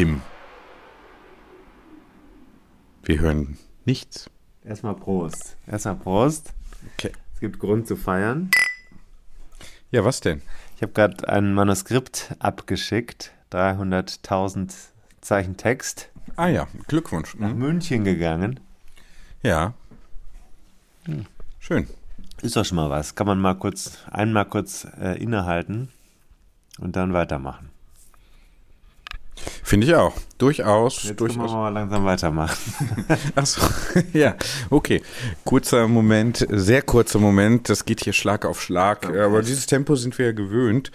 Tim. Wir hören nichts. Erstmal Prost. Erstmal Prost. Okay. Es gibt Grund zu feiern. Ja, was denn? Ich habe gerade ein Manuskript abgeschickt. 300.000 Zeichen Text. Ah ja, Glückwunsch. Nach Mhm. München gegangen. Ja. Schön. Ist doch schon mal was. Kann man mal kurz, einmal kurz äh, innehalten und dann weitermachen. Finde ich auch. Durchaus. Jetzt können wir durchaus. mal langsam weitermachen. Achso, ja, okay. Kurzer Moment, sehr kurzer Moment. Das geht hier Schlag auf Schlag. Aber dieses Tempo sind wir ja gewöhnt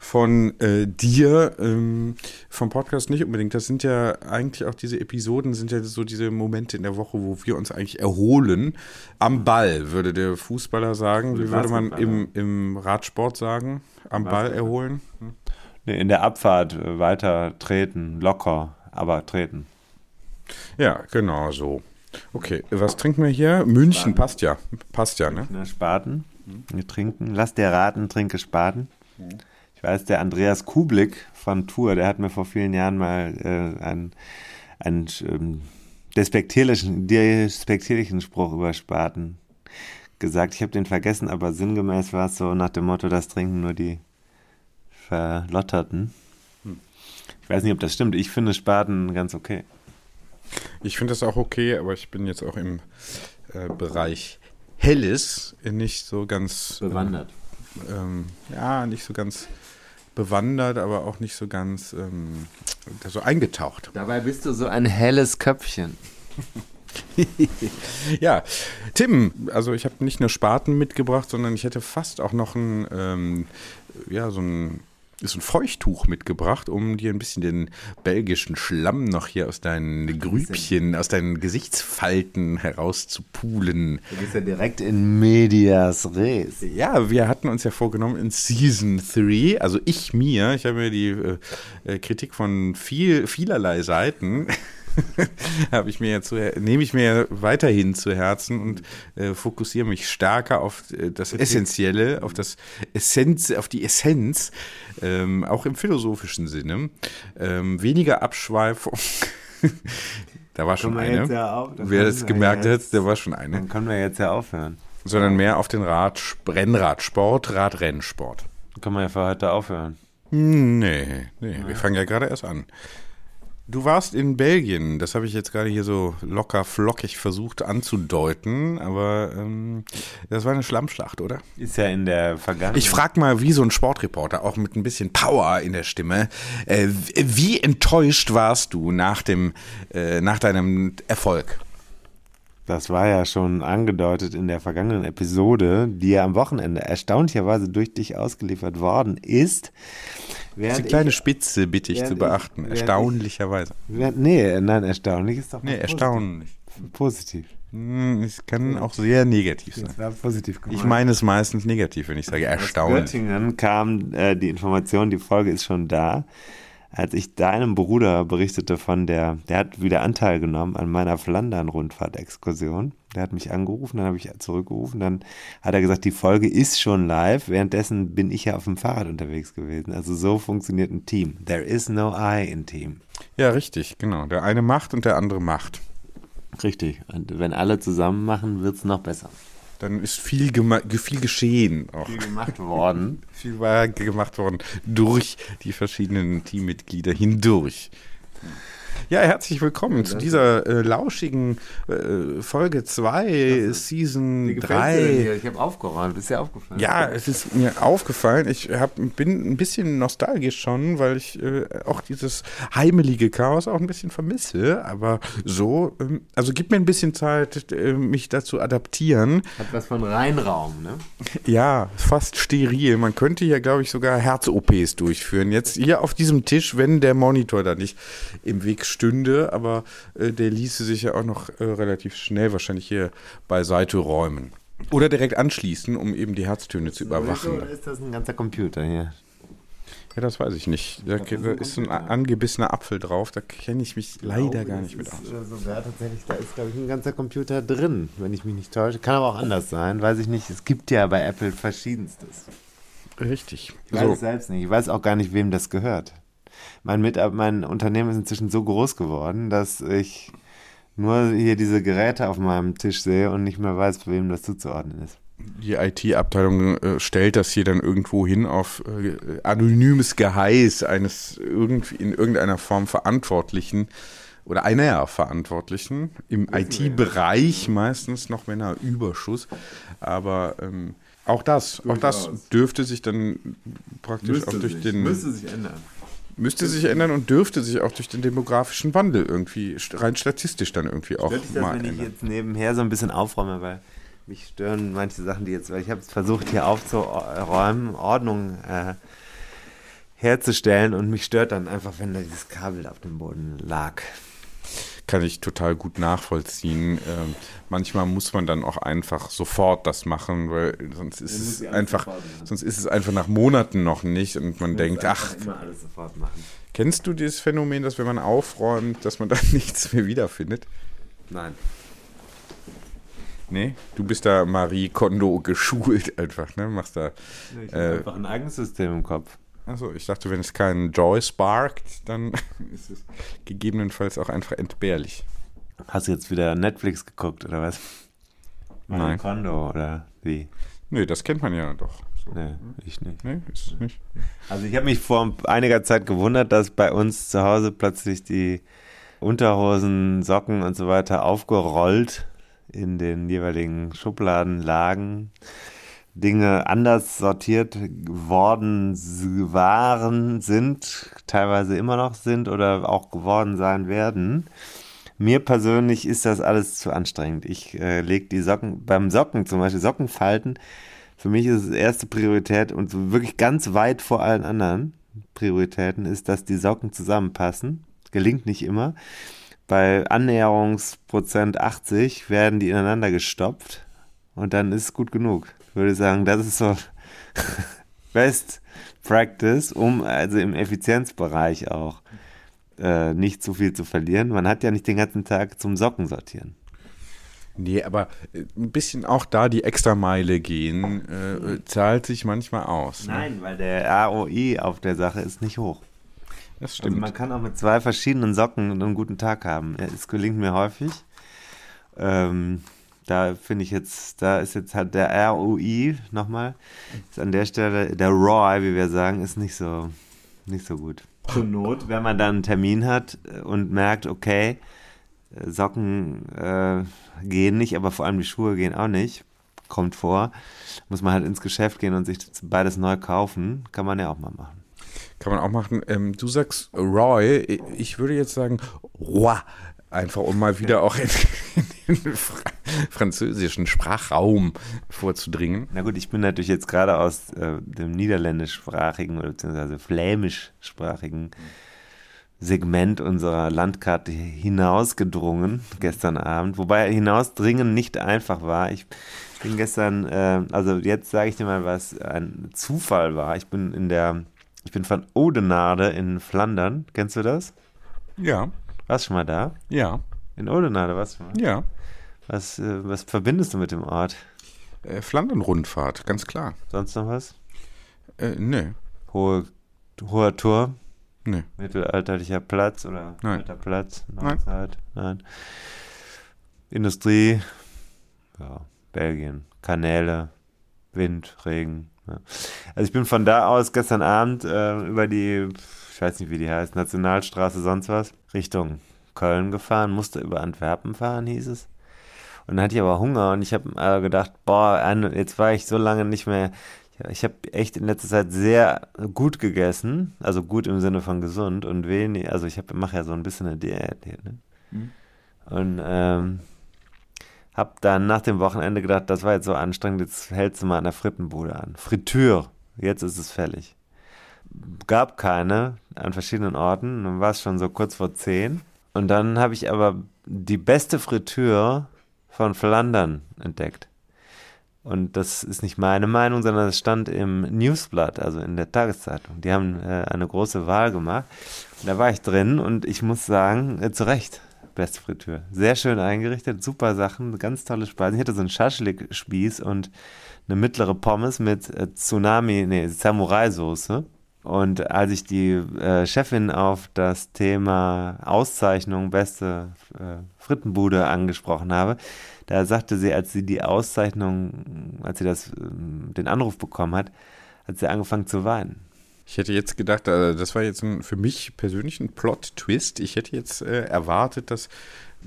von äh, dir, ähm, vom Podcast nicht unbedingt. Das sind ja eigentlich auch diese Episoden, sind ja so diese Momente in der Woche, wo wir uns eigentlich erholen. Am Ball, würde der Fußballer sagen. Wie würde man im, im Radsport sagen? Am Ball erholen? Nee, in der Abfahrt äh, weiter treten, locker, aber treten. Ja, genau so. Okay, was trinken wir hier? München, passt ja. Passt ja, ne? Ne, Spaten. Wir trinken. Lass dir raten, trinke Spaten. Ich weiß, der Andreas Kublik von Tour, der hat mir vor vielen Jahren mal äh, einen, einen ähm, despektierlichen, despektierlichen Spruch über Spaten gesagt. Ich habe den vergessen, aber sinngemäß war es so nach dem Motto, das trinken nur die Verlotterten. Ich weiß nicht, ob das stimmt. Ich finde Spaten ganz okay. Ich finde das auch okay, aber ich bin jetzt auch im äh, Bereich Helles nicht so ganz Bewandert. Ähm, ja, nicht so ganz bewandert, aber auch nicht so ganz ähm, so eingetaucht. Dabei bist du so ein helles Köpfchen. Ja, Tim, also ich habe nicht nur Spaten mitgebracht, sondern ich hätte fast auch noch ein, ähm, ja, so ein, so ein Feuchttuch mitgebracht, um dir ein bisschen den belgischen Schlamm noch hier aus deinen Grübchen, aus deinen Gesichtsfalten herauszupulen. Du bist ja direkt in Medias Res. Ja, wir hatten uns ja vorgenommen in Season 3, also ich mir, ich habe mir die äh, äh, Kritik von viel, vielerlei Seiten habe ich mir jetzt nehme ich mir weiterhin zu Herzen und äh, fokussiere mich stärker auf äh, das Essentielle, auf das Essenz, auf die Essenz, ähm, auch im philosophischen Sinne. Ähm, weniger Abschweifung. da war schon eine. ja das Wer wir gemerkt hat, jetzt- der war schon eine Dann können wir jetzt ja aufhören. sondern mehr auf den Rad, Rennradsport, Radrennsport. Können wir ja für heute aufhören. Hm, Nee, nee, wir fangen ja gerade erst an. Du warst in Belgien, das habe ich jetzt gerade hier so locker flockig versucht anzudeuten, aber ähm, das war eine Schlammschlacht, oder? Ist ja in der Vergangenheit. Ich frage mal, wie so ein Sportreporter, auch mit ein bisschen Power in der Stimme, äh, wie enttäuscht warst du nach, dem, äh, nach deinem Erfolg? Das war ja schon angedeutet in der vergangenen Episode, die ja am Wochenende erstaunlicherweise durch dich ausgeliefert worden ist. Das ist Während eine kleine ich, Spitze, bitte ich zu ich- beachten, ich- erstaunlicherweise. während, nee, nein, erstaunlich ist doch Nee, was erstaunlich. Positiv. Hm, Es kann auch sehr negativ sein. War positiv. Ich meine es meistens negativ, wenn ich sage Aus erstaunlich. Göttingen kam äh, die Information, die Folge ist schon da. Als ich deinem Bruder berichtete von der, der hat wieder Anteil genommen an meiner Flandern-Rundfahrt-Exkursion. Der hat mich angerufen, dann habe ich zurückgerufen, dann hat er gesagt, die Folge ist schon live. Währenddessen bin ich ja auf dem Fahrrad unterwegs gewesen. Also so funktioniert ein Team. There is no I in Team. Ja, richtig, genau. Der eine macht und der andere macht. Richtig. Und wenn alle zusammen machen, wird es noch besser. Dann ist viel, viel geschehen. Auch. Viel gemacht worden. viel war gemacht worden durch die verschiedenen Teammitglieder hindurch. Ja, herzlich willkommen zu dieser äh, lauschigen äh, Folge 2, Season 3. Ich habe aufgeräumt, ist dir aufgefallen? Ja, es ist mir aufgefallen. Ich hab, bin ein bisschen nostalgisch schon, weil ich äh, auch dieses heimelige Chaos auch ein bisschen vermisse. Aber so, ähm, also gib mir ein bisschen Zeit, äh, mich dazu adaptieren. Hat was von Reinraum, ne? Ja, fast steril. Man könnte hier, glaube ich, sogar Herz-OPs durchführen. Jetzt hier auf diesem Tisch, wenn der Monitor da nicht im Weg steht stünde, aber äh, der ließe sich ja auch noch äh, relativ schnell wahrscheinlich hier beiseite räumen. Oder direkt anschließen, um eben die Herztöne zu überwachen. Oder ist das ein ganzer Computer hier? Ja, das weiß ich nicht. Da, ist, ein, angebissener Apfel drauf, da kenne ich mich leider gar nicht mit aus. Äh, sogar tatsächlich, da ist, glaube ich, ein ganzer Computer drin, wenn ich mich nicht täusche. Kann aber auch anders sein, weiß ich nicht. Es gibt ja bei Apple verschiedenstes. Richtig. Ich weiß so. es selbst nicht. Ich weiß auch gar nicht, wem das gehört mein, Mit mein Unternehmen ist inzwischen so groß geworden, dass ich nur hier diese Geräte auf meinem Tisch sehe und nicht mehr weiß, wem das zuzuordnen ist. Die IT-Abteilung äh, stellt das hier dann irgendwo hin auf äh, anonymes Geheiß eines irgendwie in irgendeiner Form Verantwortlichen oder einer Verantwortlichen im IT-Bereich meistens noch Männerüberschuss, aber ähm, auch das, auch das dürfte sich dann praktisch müsste auch durch sich, den müsste sich ändern Müsste sich ändern und dürfte sich auch durch den demografischen Wandel irgendwie rein statistisch dann irgendwie auch Stört dich das, mal wenn ändern. ich jetzt nebenher so ein bisschen aufräume, weil mich stören manche Sachen, die jetzt, weil ich habe versucht hier aufzuräumen, Ordnung äh, herzustellen und mich stört dann einfach, wenn da dieses Kabel auf dem Boden lag kann ich total gut nachvollziehen. Ähm, manchmal muss man dann auch einfach sofort das machen, weil sonst ist es einfach, sonst ist es einfach nach Monaten noch nicht und man denkt, ach. Kennst du dieses Phänomen, dass wenn man aufräumt, dass man dann nichts mehr wiederfindet? Nein. Nee, du bist da Marie Kondo geschult einfach, ne? Machst da. Ich äh, einfach ein eigenes System im Kopf. Also ich dachte, wenn es keinen Joy sparkt, dann ist es gegebenenfalls auch einfach entbehrlich. Hast du jetzt wieder Netflix geguckt oder was? Nein. Kondo oder wie? Nee, das kennt man ja doch. So. Nee, ich nicht. Nee, ist nicht. Also ich habe mich vor einiger Zeit gewundert, dass bei uns zu Hause plötzlich die Unterhosen, Socken und so weiter aufgerollt in den jeweiligen Schubladen lagen. Dinge anders sortiert worden waren, sind, teilweise immer noch sind oder auch geworden sein werden. Mir persönlich ist das alles zu anstrengend. Ich äh, lege die Socken, beim Socken zum Beispiel, Sockenfalten, für mich ist es erste Priorität und wirklich ganz weit vor allen anderen Prioritäten ist, dass die Socken zusammenpassen. Gelingt nicht immer. Bei Annäherungsprozent 80 werden die ineinander gestopft und dann ist es gut genug würde sagen, das ist so Best Practice, um also im Effizienzbereich auch äh, nicht zu viel zu verlieren. Man hat ja nicht den ganzen Tag zum Socken sortieren. Nee, aber äh, ein bisschen auch da die Extrameile gehen, äh, zahlt sich manchmal aus. Ne? Nein, weil der ROI auf der Sache ist nicht hoch. Das stimmt. Also man kann auch mit zwei verschiedenen Socken einen guten Tag haben. Es gelingt mir häufig. Ähm, da finde ich jetzt, da ist jetzt halt der ROI nochmal, ist an der Stelle, der ROI, wie wir sagen, ist nicht so, nicht so gut. Zur Not, wenn man dann einen Termin hat und merkt, okay, Socken äh, gehen nicht, aber vor allem die Schuhe gehen auch nicht, kommt vor, muss man halt ins Geschäft gehen und sich beides neu kaufen, kann man ja auch mal machen. Kann man auch machen. Ähm, du sagst Roy, ich würde jetzt sagen Roi. Einfach um mal wieder auch in, in französischen Sprachraum vorzudringen. Na gut, ich bin natürlich jetzt gerade aus äh, dem niederländischsprachigen oder beziehungsweise flämischsprachigen Segment unserer Landkarte hinausgedrungen gestern Abend. Wobei hinausdringen nicht einfach war. Ich bin gestern, äh, also jetzt sage ich dir mal, was ein Zufall war. Ich bin in der, ich bin von Odenade in Flandern. Kennst du das? Ja. Warst du schon mal da? Ja. In Oldenade warst du schon mal? Ja. Was, äh, was verbindest du mit dem Ort? Äh, Flandern-Rundfahrt, ganz klar. Sonst noch was? Äh, nee. Hohe, hoher Turm? Nee. Mittelalterlicher Platz oder Nein. alter Platz? Nein. Nein. Industrie? Ja, Belgien. Kanäle, Wind, Regen. Ja. Also ich bin von da aus gestern Abend äh, über die, ich weiß nicht wie die heißt, Nationalstraße, sonst was, Richtung Köln gefahren, musste über Antwerpen fahren, hieß es. Und dann hatte ich aber Hunger und ich habe äh, gedacht, boah, jetzt war ich so lange nicht mehr. Ich habe echt in letzter Zeit sehr gut gegessen, also gut im Sinne von gesund und wenig, also ich mache ja so ein bisschen eine Diät hier. Ne? Mhm. Und ähm, habe dann nach dem Wochenende gedacht, das war jetzt so anstrengend, jetzt hältst du mal an der Frittenbude an. Fritür, jetzt ist es fällig. Gab keine an verschiedenen Orten, dann war es schon so kurz vor zehn. Und dann habe ich aber die beste Fritür von Flandern entdeckt. Und das ist nicht meine Meinung, sondern es stand im Newsblatt, also in der Tageszeitung. Die haben äh, eine große Wahl gemacht. Und da war ich drin und ich muss sagen, äh, zu Recht, beste Fritür. Sehr schön eingerichtet, super Sachen, ganz tolle Speisen. Ich hatte so einen Schaschlik-Spieß und eine mittlere Pommes mit äh, Tsunami, nee, Samurai-Soße. Und als ich die äh, Chefin auf das Thema Auszeichnung beste äh, Frittenbude angesprochen habe, da sagte sie, als sie die Auszeichnung, als sie das, äh, den Anruf bekommen hat, hat sie angefangen zu weinen. Ich hätte jetzt gedacht, äh, das war jetzt ein, für mich persönlich ein Plot-Twist. Ich hätte jetzt äh, erwartet, dass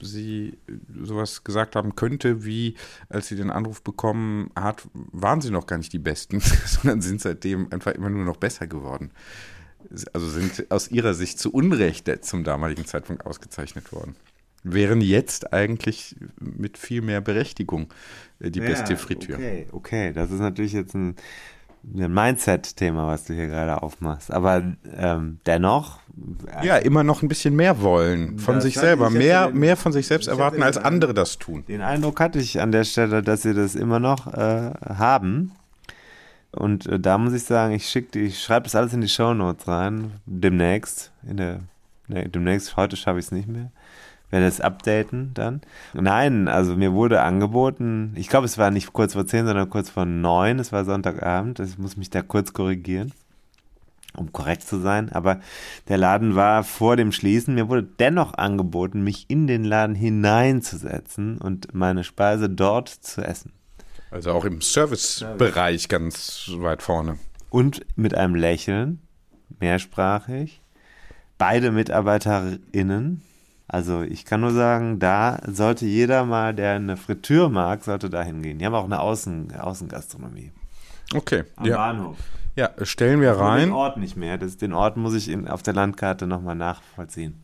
sie sowas gesagt haben könnte, wie als sie den Anruf bekommen hat, waren sie noch gar nicht die Besten, sondern sind seitdem einfach immer nur noch besser geworden. Also sind aus ihrer Sicht zu Unrecht zum damaligen Zeitpunkt ausgezeichnet worden. Wären jetzt eigentlich mit viel mehr Berechtigung äh, die ja, beste Fritür. Okay, okay, das ist natürlich jetzt ein ein Mindset-Thema, was du hier gerade aufmachst. Aber ähm, dennoch. Ja, immer noch ein bisschen mehr wollen von sich selber. Mehr, den, mehr von sich selbst erwarten, als andere das tun. Den Eindruck hatte ich an der Stelle, dass sie das immer noch äh, haben. Und äh, da muss ich sagen, ich schicke, ich schreibe das alles in die Show Notes rein. Demnächst. In der, ne, demnächst, heute schaffe ich es nicht mehr werde es updaten dann. Nein, also mir wurde angeboten, ich glaube, es war nicht kurz vor 10, sondern kurz vor 9, es war Sonntagabend, ich muss mich da kurz korrigieren, um korrekt zu sein, aber der Laden war vor dem Schließen, mir wurde dennoch angeboten, mich in den Laden hineinzusetzen und meine Speise dort zu essen. Also auch im Servicebereich ganz weit vorne. Und mit einem Lächeln, mehrsprachig, beide MitarbeiterInnen also ich kann nur sagen, da sollte jeder mal, der eine Fritür mag, sollte da hingehen. Die haben auch eine Außen, Außengastronomie. Okay. Am ja. Bahnhof. Ja, stellen wir rein. Den Ort nicht mehr. Das, den Ort muss ich in, auf der Landkarte nochmal nachvollziehen.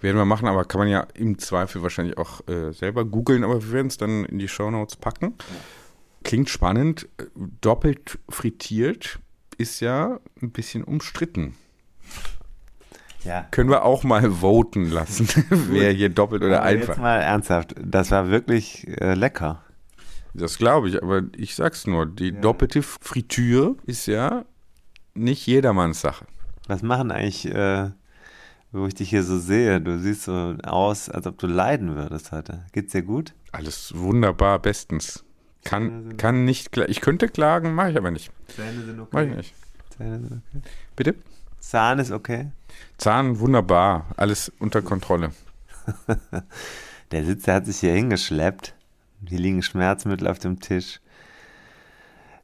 Werden wir machen, aber kann man ja im Zweifel wahrscheinlich auch äh, selber googeln, aber wir werden es dann in die Shownotes packen. Klingt spannend. Doppelt frittiert ist ja ein bisschen umstritten. Ja. Können wir auch mal voten lassen, wer hier doppelt oder aber einfach. Jetzt mal ernsthaft, das war wirklich äh, lecker. Das glaube ich, aber ich sag's nur, die ja. doppelte Fritüre ist ja nicht jedermanns Sache. Was machen eigentlich, äh, wo ich dich hier so sehe? Du siehst so aus, als ob du leiden würdest heute. Geht's dir gut? Alles wunderbar, bestens. Kann, kann nicht, ich könnte klagen, mache ich aber nicht. Zähne sind okay. Mach ich nicht. Zähne sind okay. Bitte? Zahn ist okay. Zahn wunderbar, alles unter Kontrolle. der Sitzer hat sich hier hingeschleppt. Hier liegen Schmerzmittel auf dem Tisch.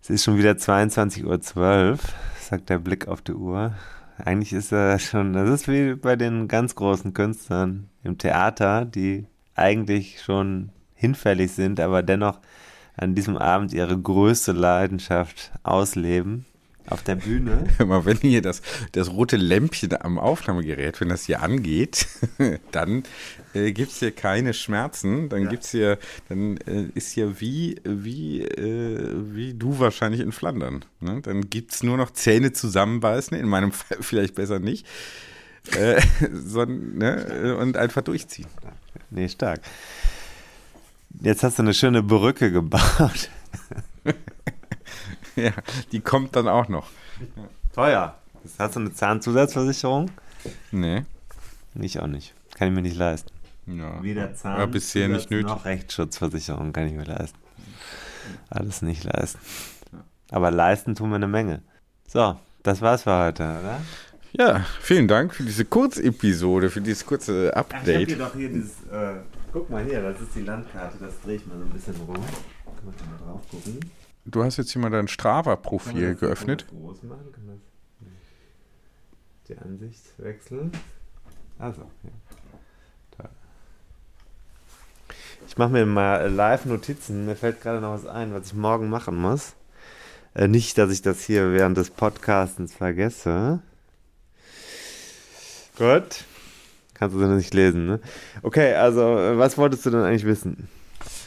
Es ist schon wieder 22.12 Uhr, sagt der Blick auf die Uhr. Eigentlich ist er schon, das ist wie bei den ganz großen Künstlern im Theater, die eigentlich schon hinfällig sind, aber dennoch an diesem Abend ihre größte Leidenschaft ausleben auf der Bühne. Immer wenn hier das, das rote Lämpchen am Aufnahmegerät, wenn das hier angeht, dann äh, gibt es hier keine Schmerzen. Dann ja. gibt's hier, dann äh, ist hier wie, wie, äh, wie du wahrscheinlich in Flandern. Ne? Dann gibt es nur noch Zähne zusammenbeißen, in meinem Fall vielleicht besser nicht. Äh, so, ne? Und einfach durchziehen. Nee, stark. Jetzt hast du eine schöne Brücke gebaut. ja, die kommt dann auch noch. Teuer. Hast du eine Zahnzusatzversicherung? Nee. Ich auch nicht. Kann ich mir nicht leisten. Ja. Weder Zahn ja, bisher nicht nötig. noch Rechtsschutzversicherung kann ich mir leisten. Alles nicht leisten. Aber leisten tun wir eine Menge. So, das war's für heute, oder? Ja, vielen Dank für diese Kurzepisode, für dieses kurze Update. Ach, ich hab hier doch hier dieses, äh, guck mal hier, das ist die Landkarte, das drehe ich mal so ein bisschen rum. Kann man da mal drauf gucken? Du hast jetzt hier mal dein Strava-Profil das- geöffnet. Kann man das groß machen? Kann man das die Ansicht wechseln? Also, ja. Da. Ich mache mir mal live Notizen. Mir fällt gerade noch was ein, was ich morgen machen muss. Äh, nicht, dass ich das hier während des Podcastens vergesse. Gut. Kannst du nicht lesen, ne? Okay, also, äh, was wolltest du denn eigentlich wissen?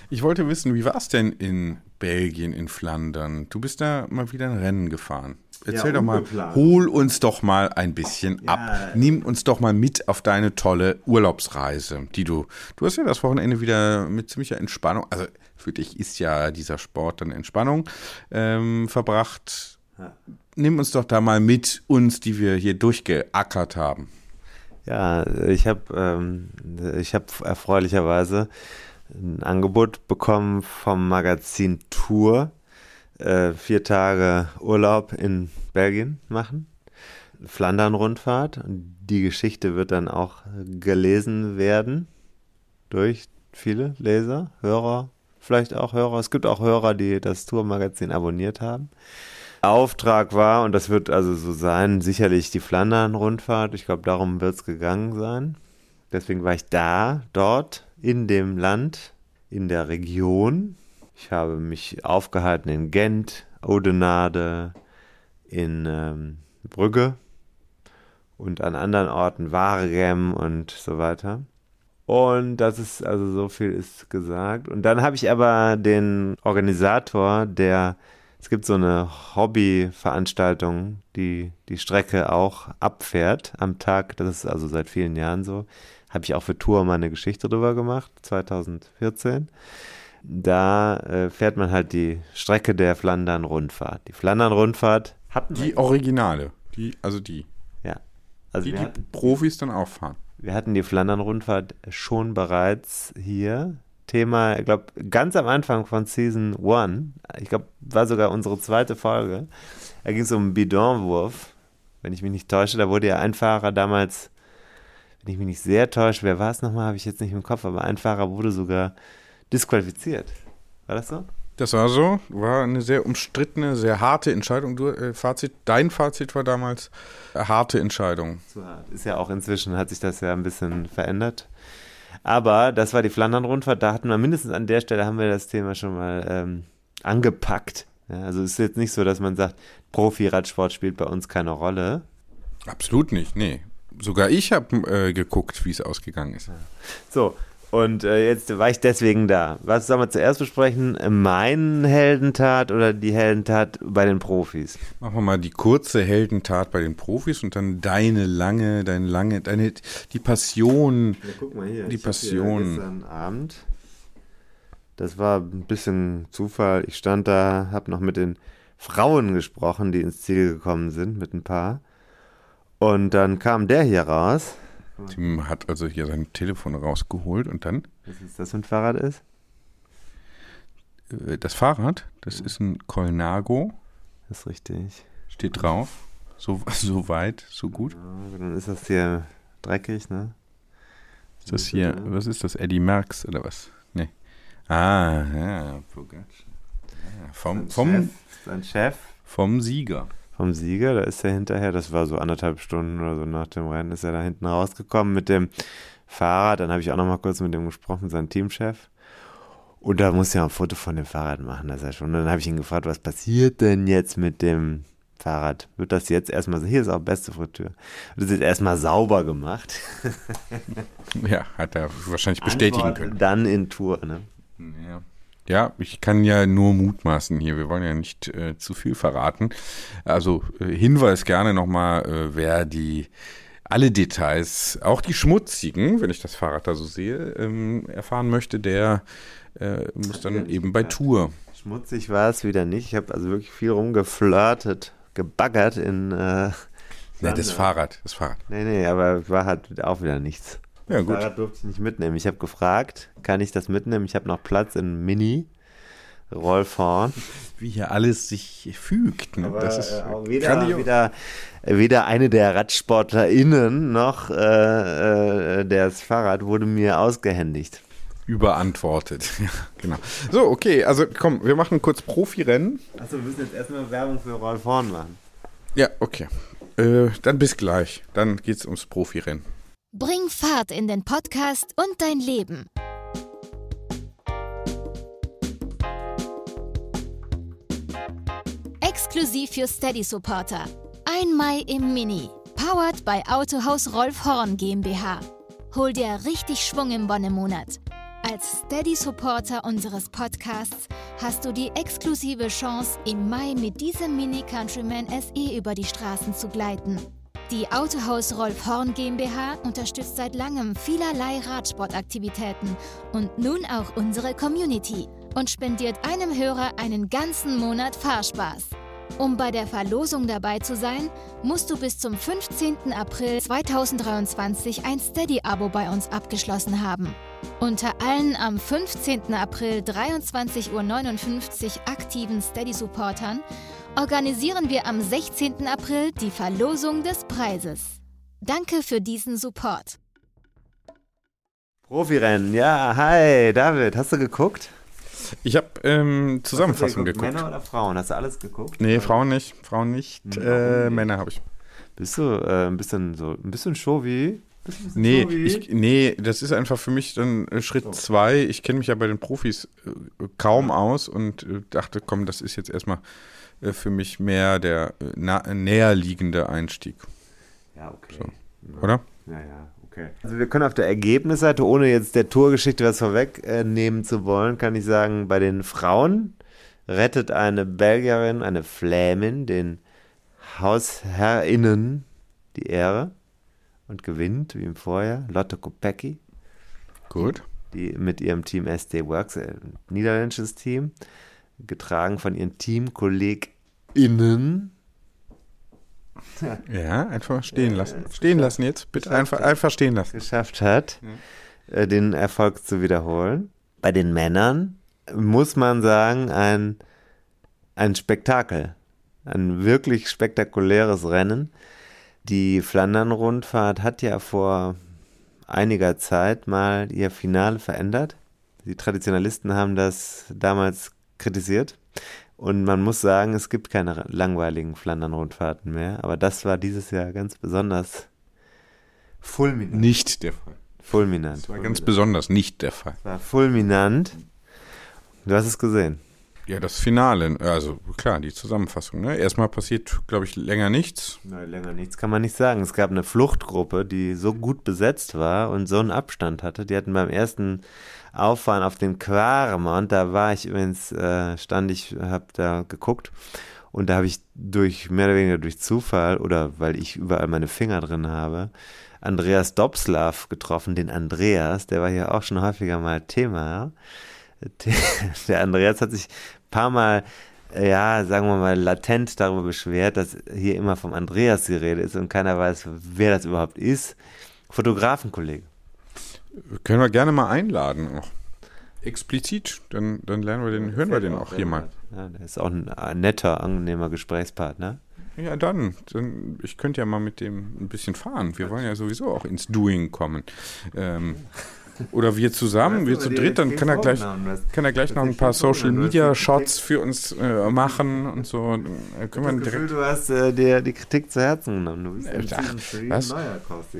Ich wollte wissen, wie war es denn in Belgien, in Flandern? Du bist da mal wieder ein Rennen gefahren. Erzähl Ja, doch mal, hol uns doch mal ein bisschen Ja. ab. Nimm uns doch mal mit auf deine tolle Urlaubsreise, die du, du hast ja das Wochenende wieder mit ziemlicher Entspannung, also für dich ist ja dieser Sport dann Entspannung, ähm, verbracht. Ja. Nimm uns doch da mal mit uns, die wir hier durchgeackert haben. Ja, ich habe ähm, ich hab erfreulicherweise ein Angebot bekommen vom Magazin Tour, äh, vier Tage Urlaub in Belgien machen, Flandern-Rundfahrt. Und Die Geschichte wird dann auch gelesen werden durch viele Leser, Hörer, vielleicht auch Hörer. Es gibt auch Hörer, die das Tour-Magazin abonniert haben. Auftrag war, und das wird also so sein, sicherlich die Flandern-Rundfahrt. Ich glaube, darum wird es gegangen sein. Deswegen war ich da, dort, in dem Land, in der Region. Ich habe mich aufgehalten in Gent, Oudenarde, in ähm, Brügge und an anderen Orten, Waregem und so weiter. Und das ist, also so viel ist gesagt. Und dann habe ich aber den Organisator, der, es gibt so eine Hobbyveranstaltung, die die Strecke auch abfährt am Tag, das ist also seit vielen Jahren so, habe ich auch für Tour mal eine Geschichte drüber gemacht, 2014. Da äh, fährt man halt die Strecke der Flandern-Rundfahrt. Die Flandern-Rundfahrt hatten. Die Originale, die, also die, Ja. Also die, die hatten, Profis dann auch fahren. wir hatten die Flandern-Rundfahrt schon bereits hier. Thema, ich glaube, ganz am Anfang von Season 1, ich glaube, war sogar unsere zweite Folge. Da ging es um Bidonwurf, wenn ich mich nicht täusche. Da wurde ja ein Fahrer damals, wenn ich mich nicht sehr täusche, wer war es nochmal, habe ich jetzt nicht im Kopf, aber ein Fahrer wurde sogar disqualifiziert. War das so? Das war so, war eine sehr umstrittene, sehr harte Entscheidung. Du, äh, Fazit, dein Fazit war damals äh, harte Entscheidung. zu hart. Ist ja auch inzwischen, hat sich das ja ein bisschen verändert. Aber das war die Flandern-Rundfahrt, da hatten wir mindestens an der Stelle haben wir das Thema schon mal ähm, angepackt. Ja, also es ist jetzt nicht so, dass man sagt, Profi-Radsport spielt bei uns keine Rolle. Absolut nicht, nee. Sogar ich habe äh, geguckt, wie es ausgegangen ist. So, und äh, jetzt war ich deswegen da. Was sollen wir zuerst besprechen? Mein Heldentat oder die Heldentat bei den Profis? Machen wir mal die kurze Heldentat bei den Profis und dann deine lange, deine lange, deine, die Passion. Ja, guck mal hier. Die ich hab hier Passion. Gestern Abend. Das war ein bisschen Zufall. Ich stand da, habe noch mit den Frauen gesprochen, die ins Ziel gekommen sind, mit ein paar. Und dann kam der hier raus. Tim hat also hier sein Telefon rausgeholt und dann Was ist das für ein Fahrrad ist? äh, das Fahrrad, das ist ein Colnago, Das ist richtig. steht drauf. So, so weit, so gut. Ja, dann ist das hier dreckig, ne? Ist das hier, was ist das, Eddie Merckx oder was? Nee. Ah, ja, Pogacar. Ja, vom, vom, sein Chef vom Sieger. Vom Sieger, da ist er hinterher, das war so anderthalb Stunden oder so nach dem Rennen, ist er da hinten rausgekommen mit dem Fahrrad. Dann habe ich auch noch mal kurz mit dem gesprochen, seinem Teamchef. Und da muss ja ein Foto von dem Fahrrad machen, das ist ja schon. Und dann habe ich ihn gefragt, was passiert denn jetzt mit dem Fahrrad? Wird das jetzt erstmal, hier ist auch beste Fritür, wird das jetzt erstmal sauber gemacht? Ja, hat er wahrscheinlich bestätigen Antwort können. Dann in Tour, ne? Ja. Ja, ich kann ja nur mutmaßen hier. Wir wollen ja nicht äh, zu viel verraten. Also äh, Hinweis gerne nochmal, äh, wer die alle Details, auch die schmutzigen, wenn ich das Fahrrad da so sehe, ähm, erfahren möchte, der äh, muss dann eben bei Tour. Schmutzig war es wieder nicht. Ich habe also wirklich viel rumgeflirtet, gebaggert in. Äh, Ne, das. Fahrrad, das Fahrrad. Nee, nee, aber war halt auch wieder nichts. Ja, Das gut. Fahrrad durfte ich nicht mitnehmen. Ich habe gefragt, kann ich das mitnehmen? Ich habe noch Platz in Mini. Roll vorn. Wie hier alles sich fügt. Ne? Aber das ist, äh, auch kann weder, ich auch- weder, weder eine der RadsportlerInnen noch äh, äh, das Fahrrad wurde mir ausgehändigt. überantwortet. Ja, genau. So, okay, also komm, wir machen kurz Profirennen. Achso, wir müssen jetzt erstmal Werbung für Rolf Horn machen. Ja, okay. Äh, dann bis gleich. Dann geht's ums Profirennen. Bring Fahrt in den Podcast und dein Leben. Exklusiv für Steady Supporter. Ein Mai im Mini. Powered by Autohaus Rolf Horn GmbH. Hol dir richtig Schwung im Bonnemonat. Als Steady Supporter unseres Podcasts hast du die exklusive Chance, im Mai mit diesem Mini Countryman SE über die Straßen zu gleiten. Die Autohaus Rolf Horn GmbH unterstützt seit langem vielerlei Radsportaktivitäten und nun auch unsere Community und spendiert einem Hörer einen ganzen Monat Fahrspaß. Um bei der Verlosung dabei zu sein, musst du bis zum 15. April 2023 ein Steady-Abo bei uns abgeschlossen haben. Unter allen am 15. April 23.59 Uhr aktiven Steady-Supportern organisieren wir am 16. April die Verlosung des Preises. Danke für diesen Support. Profirennen, ja, hi, David, hast du geguckt? Ich habe ähm, Zusammenfassung geguckt. Männer oder Frauen? Hast du alles geguckt? Nee, Frauen nicht. Frauen nicht. Hm, Äh, Männer habe ich. Bist du äh, ein bisschen so, ein bisschen Showy? Nee, showy? ich, nee, das ist einfach für mich dann äh, Schritt zwei. Ich kenne mich ja bei den Profis äh, kaum aus und äh, dachte, komm, das ist jetzt erstmal für mich mehr der äh, näherliegende Einstieg, Ja, okay. So. oder? Ja, ja, okay. Also wir können auf der Ergebnisseite, ohne jetzt der Tourgeschichte was vorwegnehmen zu wollen, kann ich sagen, bei den Frauen rettet eine Belgierin, eine Flämin, den HausherrInnen die Ehre und gewinnt, wie im Vorjahr, Lotte Kopecky, Gut. die mit ihrem Team SD Works, äh, ein niederländisches Team, getragen von ihren TeamkollegInnen. Ja, einfach stehen lassen. Stehen lassen jetzt. Bitte einfach, einfach stehen lassen. geschafft hat, äh, den Erfolg zu wiederholen. Bei den Männern muss man sagen, ein, ein Spektakel. Ein wirklich spektakuläres Rennen. Die Flandern-Rundfahrt hat ja vor einiger Zeit mal ihr Finale verändert. Die Traditionalisten haben das damals kritisiert. Und man muss sagen, es gibt keine langweiligen Flandern-Rundfahrten mehr. Aber das war dieses Jahr ganz besonders fulminant. Nicht der Fall. Fulminant. Das war ganz besonders nicht der Fall. war fulminant. Du hast es gesehen. Ja, das Finale, also klar, die Zusammenfassung. Ne? Erstmal passiert, glaube ich, länger nichts. Nein, länger nichts kann man nicht sagen. Es gab eine Fluchtgruppe, die so gut besetzt war und so einen Abstand hatte. Die hatten beim ersten Auffahren auf den Quaremont, da war ich übrigens, äh, stand ich, habe da geguckt und da habe ich durch, mehr oder weniger durch Zufall oder weil ich überall meine Finger drin habe, Andreas Dobslav getroffen, den Andreas, der war hier auch schon häufiger mal Thema. Der, Andreas hat sich paar Mal, ja, sagen wir mal, latent darüber beschwert, dass hier immer vom Andreas die Rede ist und keiner weiß, wer das überhaupt ist. Fotografenkollege. Können wir gerne mal einladen auch. Explizit, dann, dann lernen wir den, hören wir den auch hier mal. Ja, der ist auch ein, ein netter, angenehmer Gesprächspartner. Ja, dann, dann. Ich könnte ja mal mit dem ein bisschen fahren. Wir wollen ja sowieso auch ins Doing kommen. Ähm, oder wir zusammen, wir zu dritt, dann kann er gleich, kann er gleich noch ein paar Social Media Shots für uns äh, machen und so. Dann können wir das Gefühl, du hast äh, dir die Kritik zu Herzen genommen. Du bist ein ach, Season 3 was? neuer Kosti.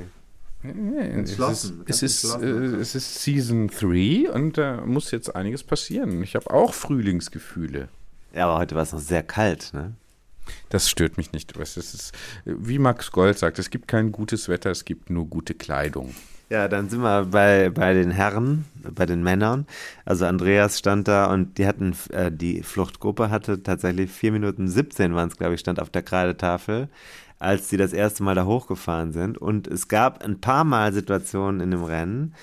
Ja, es ist, Entschlossen, es, ist, äh, entschlossen. es ist Season 3 und da muss jetzt einiges passieren. Ich habe auch Frühlingsgefühle. Ja, aber heute war es noch sehr kalt, ne? Das stört mich nicht. Es ist, wie Max Gold sagt, es gibt kein gutes Wetter, es gibt nur gute Kleidung. Ja, dann sind wir bei, bei den Herren, bei den Männern. Also Andreas stand da und die hatten, äh, die Fluchtgruppe hatte tatsächlich 4 Minuten 17 waren es, glaube ich, stand auf der Kreidetafel, als sie das erste Mal da hochgefahren sind. Und es gab ein paar Mal Situationen in dem Rennen,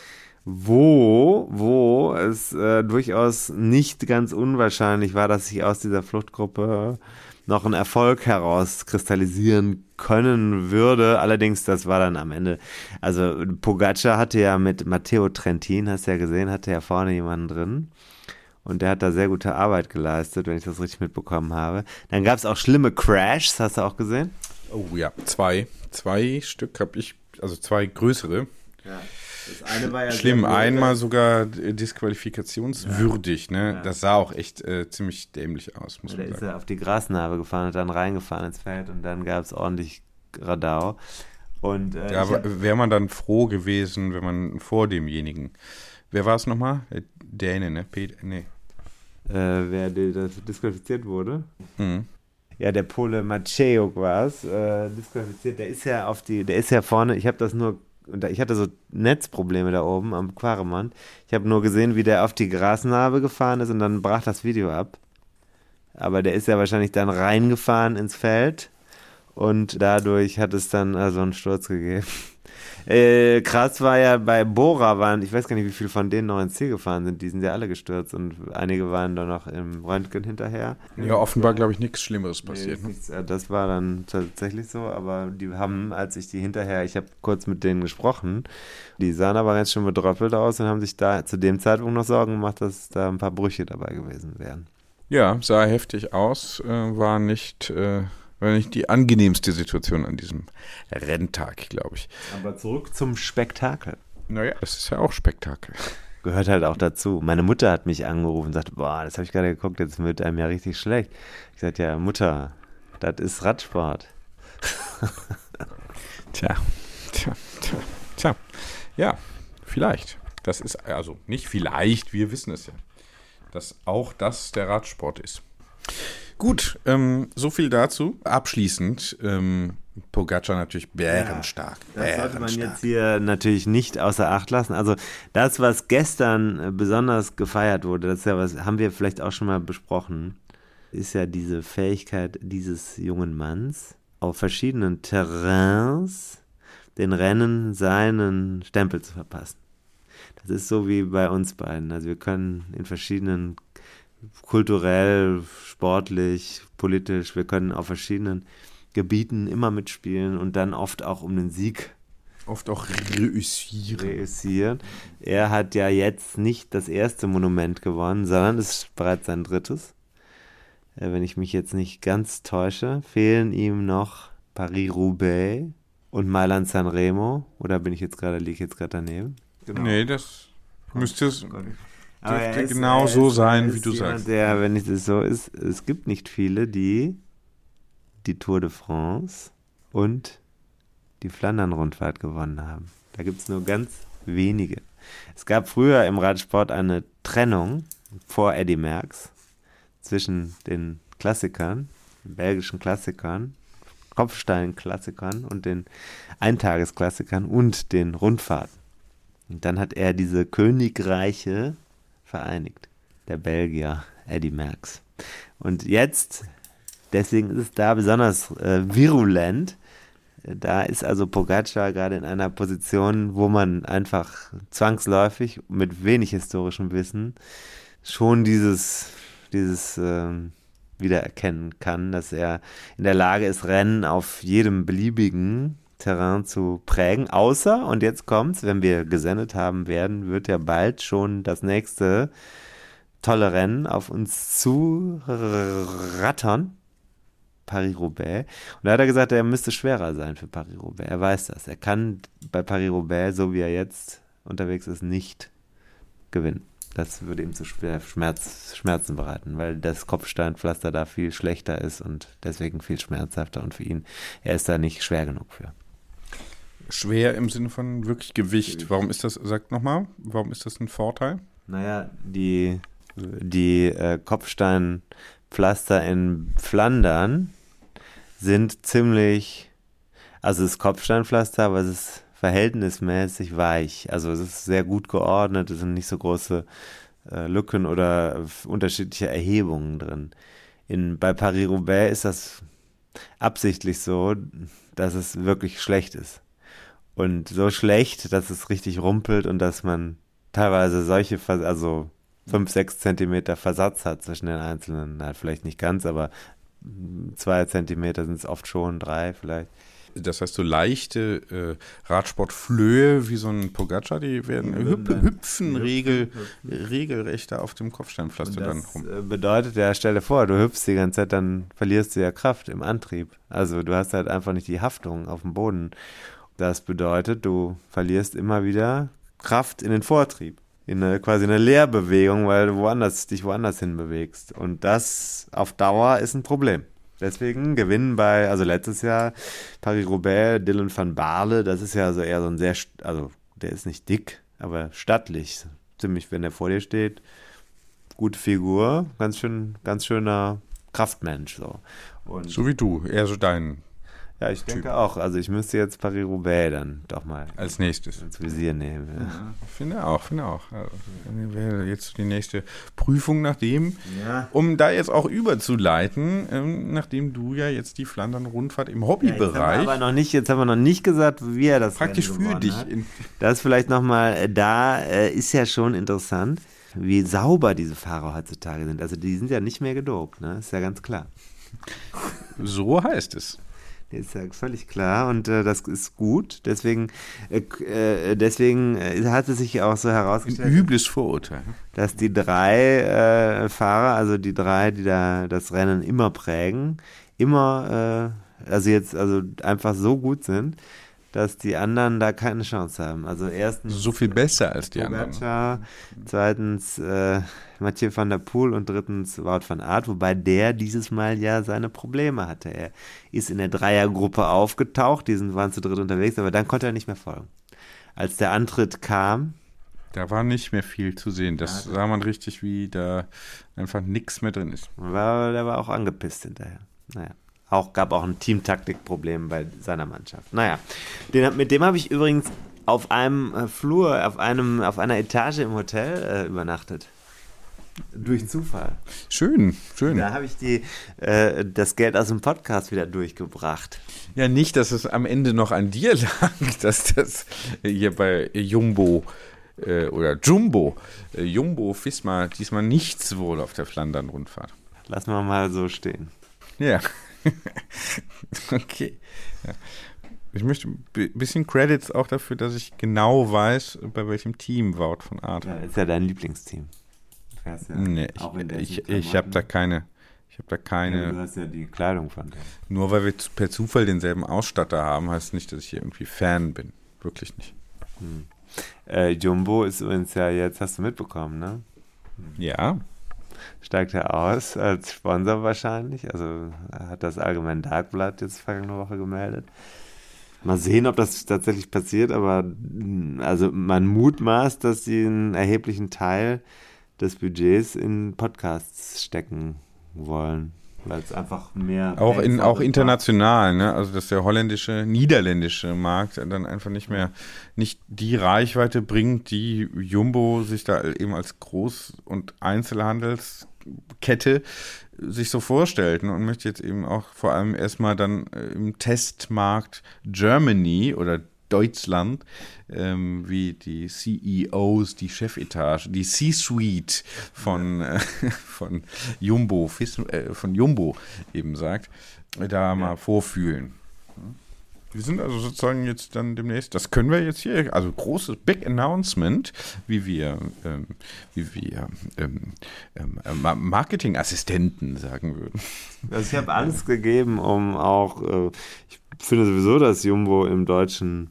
wo, wo es äh, durchaus nicht ganz unwahrscheinlich war, dass sich aus dieser Fluchtgruppe noch ein Erfolg herauskristallisieren können würde. Allerdings, das war dann am Ende. Also Pogacar hatte ja mit Matteo Trentin, hast du ja gesehen, hatte ja vorne jemanden drin. Und der hat da sehr gute Arbeit geleistet, wenn ich das richtig mitbekommen habe. Dann gab es auch schlimme Crashs, hast du auch gesehen? Oh ja, zwei. Zwei Stück habe ich, also zwei größere. ja Schlimm, einmal sogar disqualifikationswürdig, ne? Ja. Das sah auch echt äh, ziemlich dämlich aus, muss ja, man sagen. ist er auf die Grasnarbe gefahren und dann reingefahren ins Feld und dann gab es ordentlich Radau. Und, äh, ja, wäre man dann froh gewesen, wenn man vor demjenigen. Wer war es nochmal? Däne, ne? Pet nee. Äh, wer disqualifiziert wurde? Mhm. Ja, der Pole Macejuk war es, äh, disqualifiziert. Der ist ja auf die, der ist ja vorne, ich habe das nur, ich hatte so Netzprobleme da oben am Quaremont. Ich habe nur gesehen, wie der auf die Grasnarbe gefahren ist und dann brach das Video ab. Aber der ist ja wahrscheinlich dann reingefahren ins Feld und dadurch hat es dann also einen Sturz gegeben. Äh, krass war ja bei Bora waren, ich weiß gar nicht, wie viele von denen noch ins Ziel gefahren sind. Die sind ja alle gestürzt und einige waren dann noch im Röntgen hinterher. Ja, offenbar, glaube ich, nichts Schlimmeres passiert. Nee, nichts, das war dann tatsächlich so, aber die haben, als ich die hinterher, ich habe kurz mit denen gesprochen, die sahen aber jetzt schon bedröppelt aus und haben sich da zu dem Zeitpunkt noch Sorgen gemacht, dass da ein paar Brüche dabei gewesen wären. Ja, sah heftig aus, äh, war nicht. Äh war nicht die angenehmste Situation an diesem Renntag, glaube ich. Aber zurück zum Spektakel. Naja, das ist ja auch Spektakel. Gehört halt auch dazu. Meine Mutter hat mich angerufen und sagte, boah, das habe ich gerade geguckt, jetzt wird einem ja richtig schlecht. Ich sagte, ja, Mutter, das ist Radsport. tja, tja, tja, tja. Ja, vielleicht. Das ist also nicht vielleicht, wir wissen es ja, dass auch das der Radsport ist. Gut, ähm, so viel dazu. Abschließend, ähm, Pogacar natürlich bärenstark. Ja, das sollte man jetzt hier natürlich nicht außer Acht lassen. Also das, was gestern äh, besonders gefeiert wurde, das ist ja was, haben wir vielleicht auch schon mal besprochen, ist ja diese Fähigkeit dieses jungen Manns, auf verschiedenen Terrains den Rennen seinen Stempel zu verpassen. Das ist so wie bei uns beiden. Also wir können in verschiedenen kulturell, sportlich, politisch. Wir können auf verschiedenen Gebieten immer mitspielen und dann oft auch um den Sieg. Oft auch reüssieren. reüssieren. Er hat ja jetzt nicht das erste Monument gewonnen, sondern es ist bereits sein drittes. Äh, wenn ich mich jetzt nicht ganz täusche, fehlen ihm noch Paris-Roubaix und Mailand Sanremo. Oder bin ich jetzt gerade, liege ich jetzt gerade daneben? Genau. Nee, das müsste es dürfte ist, genau so sein, wie du jemand, sagst. Der, wenn es so ist, es gibt nicht viele, die die Tour de France und die Flandern-Rundfahrt gewonnen haben. Da gibt es nur ganz wenige. Es gab früher im Radsport eine Trennung vor Eddie Merckx zwischen den Klassikern, den belgischen Klassikern, Kopfstein-Klassikern und den Eintagesklassikern und den Rundfahrten. Und dann hat er diese Königreiche vereinigt. Der Belgier Eddie Merckx. Und jetzt, deswegen ist es da besonders äh, virulent. Da ist also Pogacar gerade in einer Position, wo man einfach zwangsläufig mit wenig historischem Wissen schon dieses, dieses äh, wiedererkennen kann, dass er in der Lage ist, Rennen auf jedem beliebigen Terrain zu prägen. Außer, und jetzt kommt's, wenn wir gesendet haben werden, wird ja bald schon das nächste tolle Rennen auf uns zu rattern. Paris-Roubaix. Und da hat er gesagt, er müsste schwerer sein für Paris-Roubaix. Er weiß das. Er kann bei Paris-Roubaix, so wie er jetzt unterwegs ist, nicht gewinnen. Das würde ihm zu Schmerz, Schmerzen bereiten, weil das Kopfsteinpflaster da viel schlechter ist und deswegen viel schmerzhafter und für ihn, er ist da nicht schwer genug für. Schwer im Sinne von wirklich Gewicht. Warum ist das, sagt nochmal, warum ist das ein Vorteil? Naja, die, die äh, Kopfsteinpflaster in Flandern sind ziemlich, also das Kopfsteinpflaster, aber es ist verhältnismäßig weich. Also es ist sehr gut geordnet, es sind nicht so große äh, Lücken oder unterschiedliche Erhebungen drin. In, bei Paris-Roubaix ist das absichtlich so, dass es wirklich schlecht ist. Und so schlecht, dass es richtig rumpelt und dass man teilweise solche, also 5, 6 Zentimeter Versatz hat zwischen den einzelnen, na, vielleicht nicht ganz, aber zwei Zentimeter sind es oft schon, drei vielleicht. Das heißt, so leichte äh, Radsportflöhe wie so ein Pogacar, die werden hüp hüpfen regel, regelrecht auf dem Kopfsteinpflaster dann rum. Äh, bedeutet ja, stell dir vor, du hüpfst die ganze Zeit, dann verlierst du ja Kraft im Antrieb. Also du hast halt einfach nicht die Haftung auf dem Boden. Das bedeutet, du verlierst immer wieder Kraft in den Vortrieb. In eine, quasi eine Leerbewegung, weil du woanders, dich woanders hin bewegst. Und das auf Dauer ist ein Problem. Deswegen gewinnen bei, also letztes Jahr Paris-Roubaix, Dylan van Baarle, das ist ja so eher so ein sehr, also der ist nicht dick, aber stattlich. Ziemlich, wenn der vor dir steht, gute Figur, ganz schön, ganz schöner Kraftmensch. So. Und so wie du, eher so dein ja, ich denke auch. Also ich müsste jetzt Paris-Roubaix dann doch mal als nächstes ins Visier nehmen. Ja. Ja, finde auch, finde auch. Also, wäre jetzt die nächste Prüfung nachdem, ja. um da jetzt auch überzuleiten, ähm, nachdem du ja jetzt die Flandern-Rundfahrt im Hobbybereich. Aber noch nicht, jetzt haben wir noch nicht gesagt, wie er das praktisch für dich. Hat. Das vielleicht nochmal, äh, da äh, ist ja schon interessant, wie sauber diese Fahrer heutzutage sind. Also die sind ja nicht mehr gedopt, ne? Ist ja ganz klar. So heißt es. Ist ja völlig klar und äh, das ist gut. Deswegen, äh, äh deswegen äh, hat es sich auch so herausgestellt. Ein übles Vorurteil. Dass die drei äh, Fahrer, also die drei, die da das Rennen immer prägen, immer, äh, also jetzt also einfach so gut sind, dass die anderen da keine Chance haben. Also erstens so viel besser als die Pogacar, anderen. Zweitens äh, Mathieu van der Poel und drittens Wout van Aert, wobei der dieses Mal ja seine Probleme hatte. Er ist in der Dreiergruppe aufgetaucht, die waren zu dritt unterwegs, aber dann konnte er nicht mehr folgen. Als der Antritt kam, da war nicht mehr viel zu sehen. Das ja, sah man richtig, wie da einfach nichts mehr drin ist. War, der war auch angepisst hinterher. Naja. Auch gab auch ein Teamtaktikproblem bei seiner Mannschaft. Naja, den, mit dem habe ich übrigens auf einem äh, Flur, auf, einem, auf einer Etage im Hotel äh, übernachtet. Durch Zufall. Schön, schön. Da habe ich die, äh, das Geld aus dem Podcast wieder durchgebracht. Ja, nicht, dass es am Ende noch an dir lag, dass das hier bei Jumbo äh, oder Jumbo, äh, Jumbo Fisma diesmal nichts wurde auf der Flandern-Rundfahrt. Lassen wir mal so stehen. Ja. okay. Ja. Ich möchte ein bisschen Credits auch dafür, dass ich genau weiß, bei welchem Team Wout von Art. Ja, ist ja dein Lieblingsteam. Ja nee, ich, ich, ich habe da keine. Ich habe da keine. Ja, du hast ja die Kleidung von dem. Nur weil wir per Zufall denselben Ausstatter haben, heißt nicht, dass ich hier irgendwie Fan bin. Wirklich nicht. Hm. Äh, Jumbo ist übrigens ja jetzt, hast du mitbekommen, ne? Ja steigt er aus als Sponsor wahrscheinlich. Also hat das Allgemein Darkblatt jetzt vergangene Woche gemeldet. Mal sehen, ob das tatsächlich passiert, aber also man mutmaßt, dass sie einen erheblichen Teil des Budgets in Podcasts stecken wollen weil es einfach mehr. Auch, in, auch international, ne? Also dass der holländische, niederländische Markt dann einfach nicht mehr nicht die Reichweite bringt, die Jumbo sich da eben als Groß- und Einzelhandelskette sich so vorstellt ne? und möchte jetzt eben auch vor allem erstmal dann äh, im Testmarkt Germany oder Deutschland, ähm, wie die CEOs, die Chefetage, die C-Suite von, äh, von, Jumbo, äh, von Jumbo eben sagt, da ja. mal vorfühlen. Wir sind also sozusagen jetzt dann demnächst, das können wir jetzt hier, also großes Big Announcement, wie wir, ähm, wie wir ähm, ähm, Marketingassistenten sagen würden. Also ich habe alles gegeben, um auch, äh, ich finde sowieso, dass Jumbo im deutschen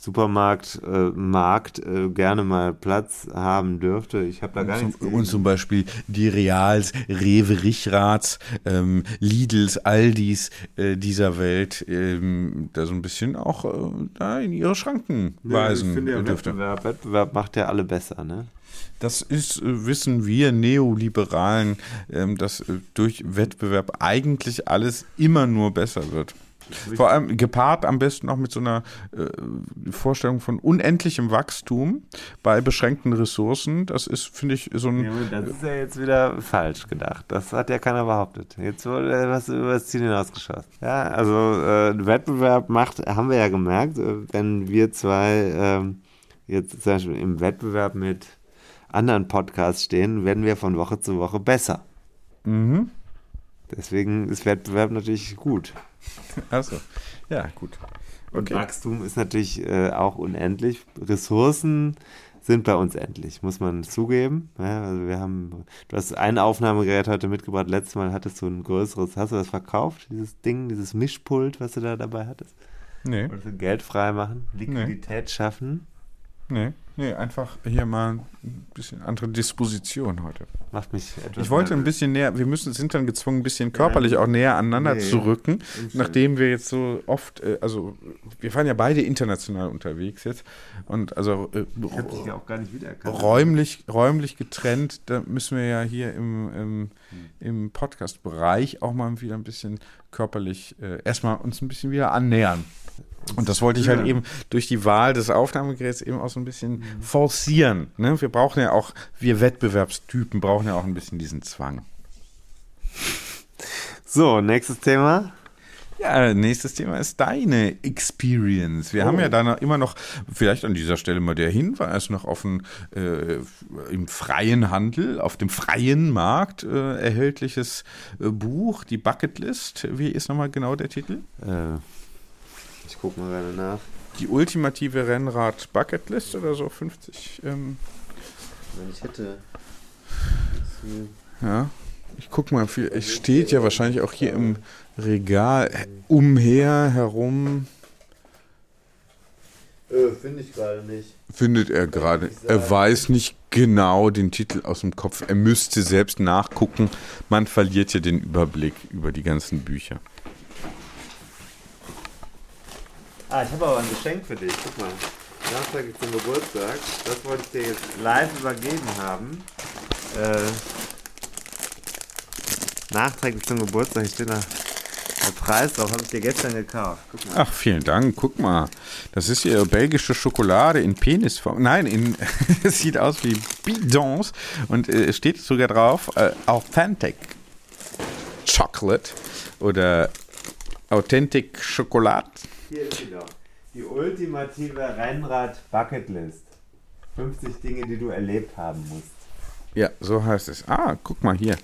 Supermarkt äh, Markt äh, gerne mal Platz haben dürfte. Ich habe da gar nichts gesehen. Und zum Beispiel die Reals, Rewe, Richrats, ähm, Lidls, Aldis äh, dieser Welt ähm, da so ein bisschen auch äh, da in ihre Schranken weisen ja, ich finde ja, dürfte. Wettbewerb, Wettbewerb macht ja alle besser, ne? Das ist, äh, wissen wir Neoliberalen, ähm, dass äh, durch Wettbewerb eigentlich alles immer nur besser wird. Vor allem gepaart am besten auch mit so einer äh, Vorstellung von unendlichem Wachstum bei beschränkten Ressourcen. Das ist, finde ich, so ein. Ja, das ist ja jetzt wieder falsch gedacht. Das hat ja keiner behauptet. Jetzt wurde was über das Ziel hinausgeschossen. Ja, also äh, Wettbewerb macht, haben wir ja gemerkt, äh, wenn wir zwei äh, jetzt zum Beispiel im Wettbewerb mit anderen Podcasts stehen, werden wir von Woche zu Woche besser. Mhm. Deswegen ist Wettbewerb natürlich gut. Achso, ja, gut. Okay. Und Wachstum ist natürlich äh, auch unendlich. Ressourcen sind bei uns endlich, muss man zugeben. Ja, also wir haben, du hast ein Aufnahmegerät heute mitgebracht. Letztes Mal hattest du ein größeres. Hast du das verkauft, dieses Ding, dieses Mischpult, was du da dabei hattest? Nee. Wolltest du Geld frei machen, Liquidität nee. schaffen? Nee, nee, einfach hier mal ein bisschen andere Disposition heute. Macht mich etwas. Ich wollte ein bisschen näher, wir müssen, sind dann gezwungen, ein bisschen körperlich auch näher aneinander Nee. zu rücken, nachdem wir jetzt so oft, äh, also wir fahren ja beide international unterwegs jetzt und also äh, Ich hab dich ja auch gar nicht wiedererkannt. räumlich, räumlich getrennt, da müssen wir ja hier im, im, im Podcast-Bereich auch mal wieder ein bisschen körperlich äh, erstmal uns ein bisschen wieder annähern. Und das wollte ich halt eben durch die Wahl des Aufnahmegeräts eben auch so ein bisschen forcieren. Ne? Wir brauchen ja auch, wir Wettbewerbstypen brauchen ja auch ein bisschen diesen Zwang. So, nächstes Thema. Ja, nächstes Thema ist deine Experience. Wir haben ja da noch, immer noch, vielleicht an dieser Stelle mal der Hinweis noch auf ein äh, im freien Handel, auf dem freien Markt äh, erhältliches äh, Buch, die Bucketlist. Wie ist nochmal genau der Titel? Äh, ich guck mal gerade nach. Die ultimative Rennrad Bucketlist oder so 50. Ähm, Wenn ich hätte. ja. Ich guck mal, viel, es steht ja wahrscheinlich auch hier im Regal umher herum. Äh, finde ich gerade nicht. findet er gerade. Er weiß nicht genau den Titel aus dem Kopf. Er müsste selbst nachgucken. Man verliert ja den Überblick über die ganzen Bücher. Ah, ich habe aber ein Geschenk für dich. Guck mal. Nachträglich zum Geburtstag. Das wollte ich dir jetzt live übergeben haben. Äh, nachträglich zum Geburtstag. Hier steht da der Preis drauf. Habe ich dir gestern gekauft. Guck mal. Ach, vielen Dank. Guck mal. Das ist hier belgische Schokolade in Penisform. Nein, in, es sieht aus wie Bidons. Und äh, es steht sogar drauf, äh, Authentic Chocolate oder Authentic Schokolade. Hier ist sie doch. Die ultimative Rennrad-Bucketlist. 50 Dinge, die du erlebt haben musst. Ja, so heißt es. Ah, guck mal hier.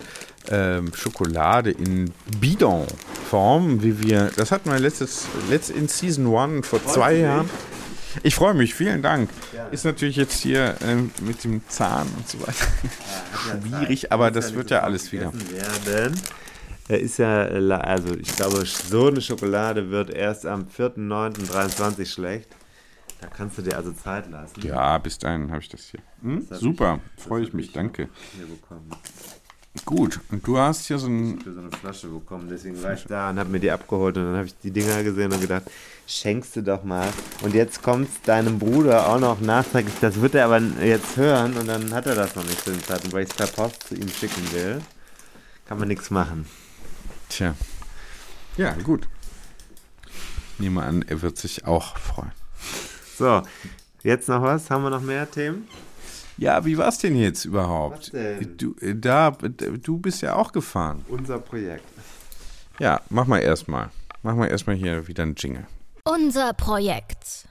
Ähm, Schokolade in Bidon-Form, wie wir. Das hatten wir letztes, letzt in Season 1 vor zwei du dich? Jahren. Ich freue mich, vielen Dank. Gerne. Ist natürlich jetzt hier ähm, mit dem Zahn und so weiter. Hat ja Schwierig, aber das wird ja alles wieder. Werden. Er ist ja, also ich glaube, so eine Schokolade wird erst am 4.9.23 schlecht. Da kannst du dir also Zeit lassen. Ja, bis dahin habe ich das hier. Hm? Das Super, freue ich mich, danke. Hier bekommen. Gut, und du hast hier so ein. Für so eine Flasche bekommen. Deswegen war ich da und habe mir die abgeholt und dann habe ich die Dinger gesehen und gedacht, schenkst du doch mal. Und jetzt kommt deinem Bruder auch noch nachträglich. Das wird er aber jetzt hören und dann hat er das noch nicht zu dem Zeitpunkt, weil ich es per Post zu ihm schicken will. Kann man nichts machen. Tja. Ja, gut. Ich nehme an, er wird sich auch freuen. So, jetzt noch was? Haben wir noch mehr Themen? Ja, wie war es denn jetzt überhaupt? Was denn? Du, äh, da, du bist ja auch gefahren. Unser Projekt. Ja, mach mal erstmal. Mach mal erstmal hier wieder einen Jingle. Unser Projekt.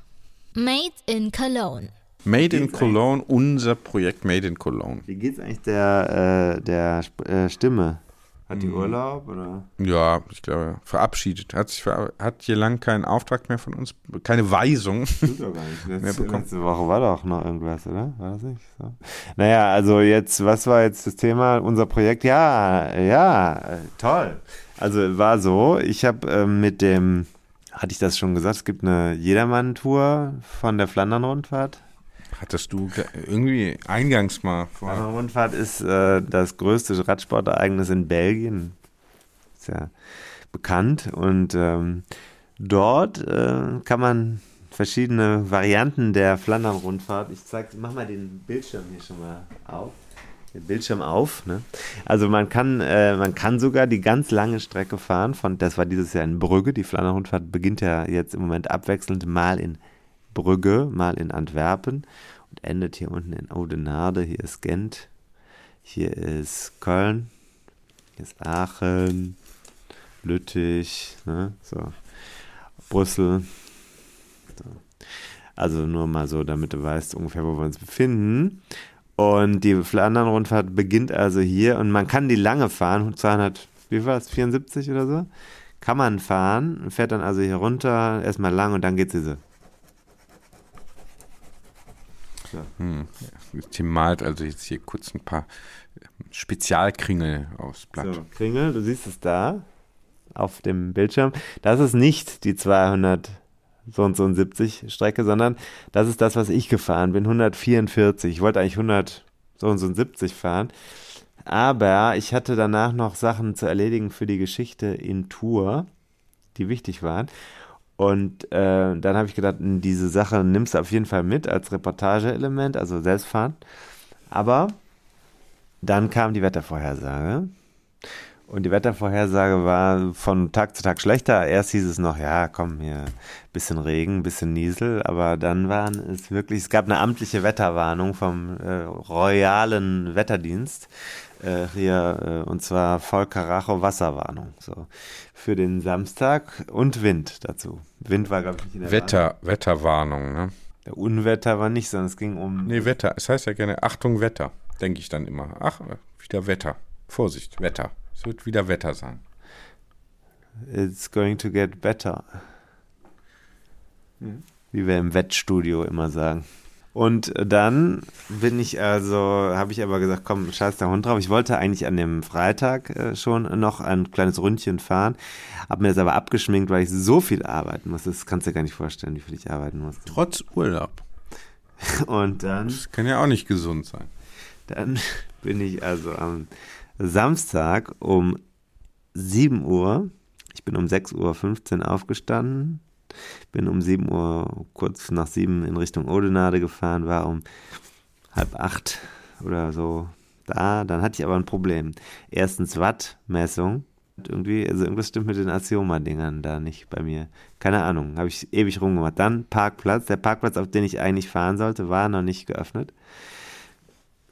Made in Cologne. Made in Cologne, unser Projekt Made in Cologne. Wie geht's eigentlich der, äh, der äh, Stimme? Hat die Urlaub oder? Ja, ich glaube, verabschiedet. Hat, sich ver hat hier lang keinen Auftrag mehr von uns, keine Weisung. Tut doch gar nicht. Letzte, letzte Woche war doch noch irgendwas, oder? War das nicht so? Naja, also jetzt, was war jetzt das Thema? Unser Projekt? Ja, ja, toll. Also war so, ich habe ähm, mit dem, hatte ich das schon gesagt, es gibt eine Jedermann-Tour von der Flandern-Rundfahrt. Hattest du ge- irgendwie eingangs mal vor. Flandern-Rundfahrt ist äh, das größte Radsportereignis in Belgien. Ist ja bekannt. Und ähm, dort äh, kann man verschiedene Varianten der Flandern-Rundfahrt. Ich zeig, mach mal den Bildschirm hier schon mal auf. Den Bildschirm auf. Ne? Also man kann, äh, man kann sogar die ganz lange Strecke fahren. Von, das war dieses Jahr in Brügge. Die Flandern-Rundfahrt beginnt ja jetzt im Moment abwechselnd mal in Brügge, mal in Antwerpen und endet hier unten in Oudenaarde. Hier ist Gent, hier ist Köln, hier ist Aachen, Lüttich, ne? so. Brüssel. So. Also nur mal so, damit du weißt ungefähr, wo wir uns befinden. Und die Flandern-Rundfahrt beginnt also hier und man kann die lange fahren, 200, wie war es, 74 oder so? Kann man fahren, fährt dann also hier runter, erstmal lang und dann geht's diese. Hm. Ja, Tim malt also jetzt hier kurz ein paar ähm, Spezialkringel aufs Blatt. So, Kringel, du siehst es da auf dem Bildschirm. Das ist nicht die 200 so und so und 70 Strecke, sondern das ist das, was ich gefahren bin, 144. Ich wollte eigentlich 100 so und so und 70 fahren. Aber ich hatte danach noch Sachen zu erledigen für die Geschichte in Tour, die wichtig waren. Und äh, dann habe ich gedacht, diese Sache nimmst du auf jeden Fall mit als Reportageelement, also Selbstfahren. Aber dann kam die Wettervorhersage. Und die Wettervorhersage war von Tag zu Tag schlechter. Erst hieß es noch, ja, komm, hier, bisschen Regen, bisschen Niesel. Aber dann waren es wirklich, es gab eine amtliche Wetterwarnung vom äh, Royalen Wetterdienst. Äh, hier, äh, und zwar Vollkaracho Wasserwarnung. So, für den Samstag und Wind dazu. Wind war, glaube ich, nicht in der Wetter, Warnung. Wetterwarnung, ne? Der Unwetter war nicht, sondern es ging um. Nee, Wetter. Es heißt ja gerne Achtung, Wetter. Denke ich dann immer. Ach, wieder Wetter. Vorsicht, Wetter. Es wird wieder Wetter sein. It's going to get better. Wie wir im Wettstudio immer sagen. Und dann bin ich also, habe ich aber gesagt, komm, scheiß der Hund drauf. Ich wollte eigentlich an dem Freitag äh, schon noch ein kleines Ründchen fahren, habe mir das aber abgeschminkt, weil ich so viel arbeiten muss. Das kannst du dir gar nicht vorstellen, wie viel ich arbeiten muss. Trotz Urlaub. Und dann, Das kann ja auch nicht gesund sein. dann bin ich also am Samstag um 7 Uhr, ich bin um 6.15 Uhr aufgestanden, bin um 7 Uhr, kurz nach 7 in Richtung Odenade gefahren, war um halb acht oder so da. Dann hatte ich aber ein Problem. Erstens Wattmessung. Irgendwie, also irgendwas stimmt mit den Asioma-Dingern da nicht bei mir. Keine Ahnung, habe ich ewig rumgemacht. Dann Parkplatz. Der Parkplatz, auf den ich eigentlich fahren sollte, war noch nicht geöffnet.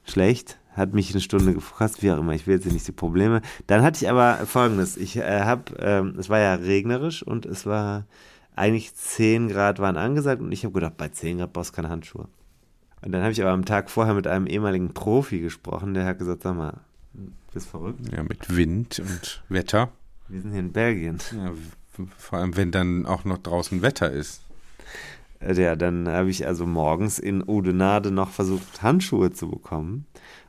Schlecht. Hat mich eine Stunde gefasst, wie auch immer. Ich will jetzt hier nicht die Probleme. Dann hatte ich aber folgendes. Ich äh, habe, ähm, es war ja regnerisch und es war eigentlich 10 Grad waren angesagt und ich habe gedacht, bei 10 Grad brauchst du keine Handschuhe. Und dann habe ich aber am Tag vorher mit einem ehemaligen Profi gesprochen, der hat gesagt, sag mal, bist verrückt? Ja, mit Wind und Wetter. Wir sind hier in Belgien. Ja, vor allem, wenn dann auch noch draußen Wetter ist. Äh, Ja, dann habe ich also morgens in Oudenade noch versucht, Handschuhe zu bekommen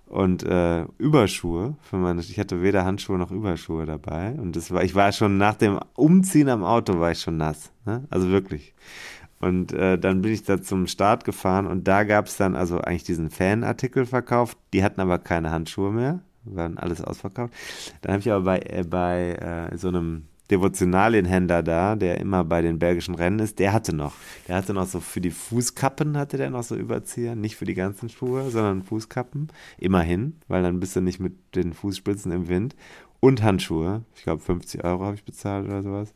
und äh, Überschuhe für meine. Ich hatte weder Handschuhe noch Überschuhe dabei und das war, ich war schon nach dem Umziehen am Auto war ich schon nass, ne? Also wirklich. Und äh, dann bin ich da zum Start gefahren und da gab es dann also eigentlich diesen Fanartikel verkauft. Die hatten aber keine Handschuhe mehr, waren alles ausverkauft. Dann habe ich aber bei, äh, bei äh, so einem Devotionalienhändler da, der immer bei den belgischen Rennen ist, der hatte noch. Der hatte noch so für die Fußkappen, hatte der noch so Überzieher, nicht für die ganzen Schuhe, sondern Fußkappen. Immerhin, weil dann bist du nicht mit den Fußspitzen im Wind. Und Handschuhe. Ich glaube, 50 Euro habe ich bezahlt oder sowas.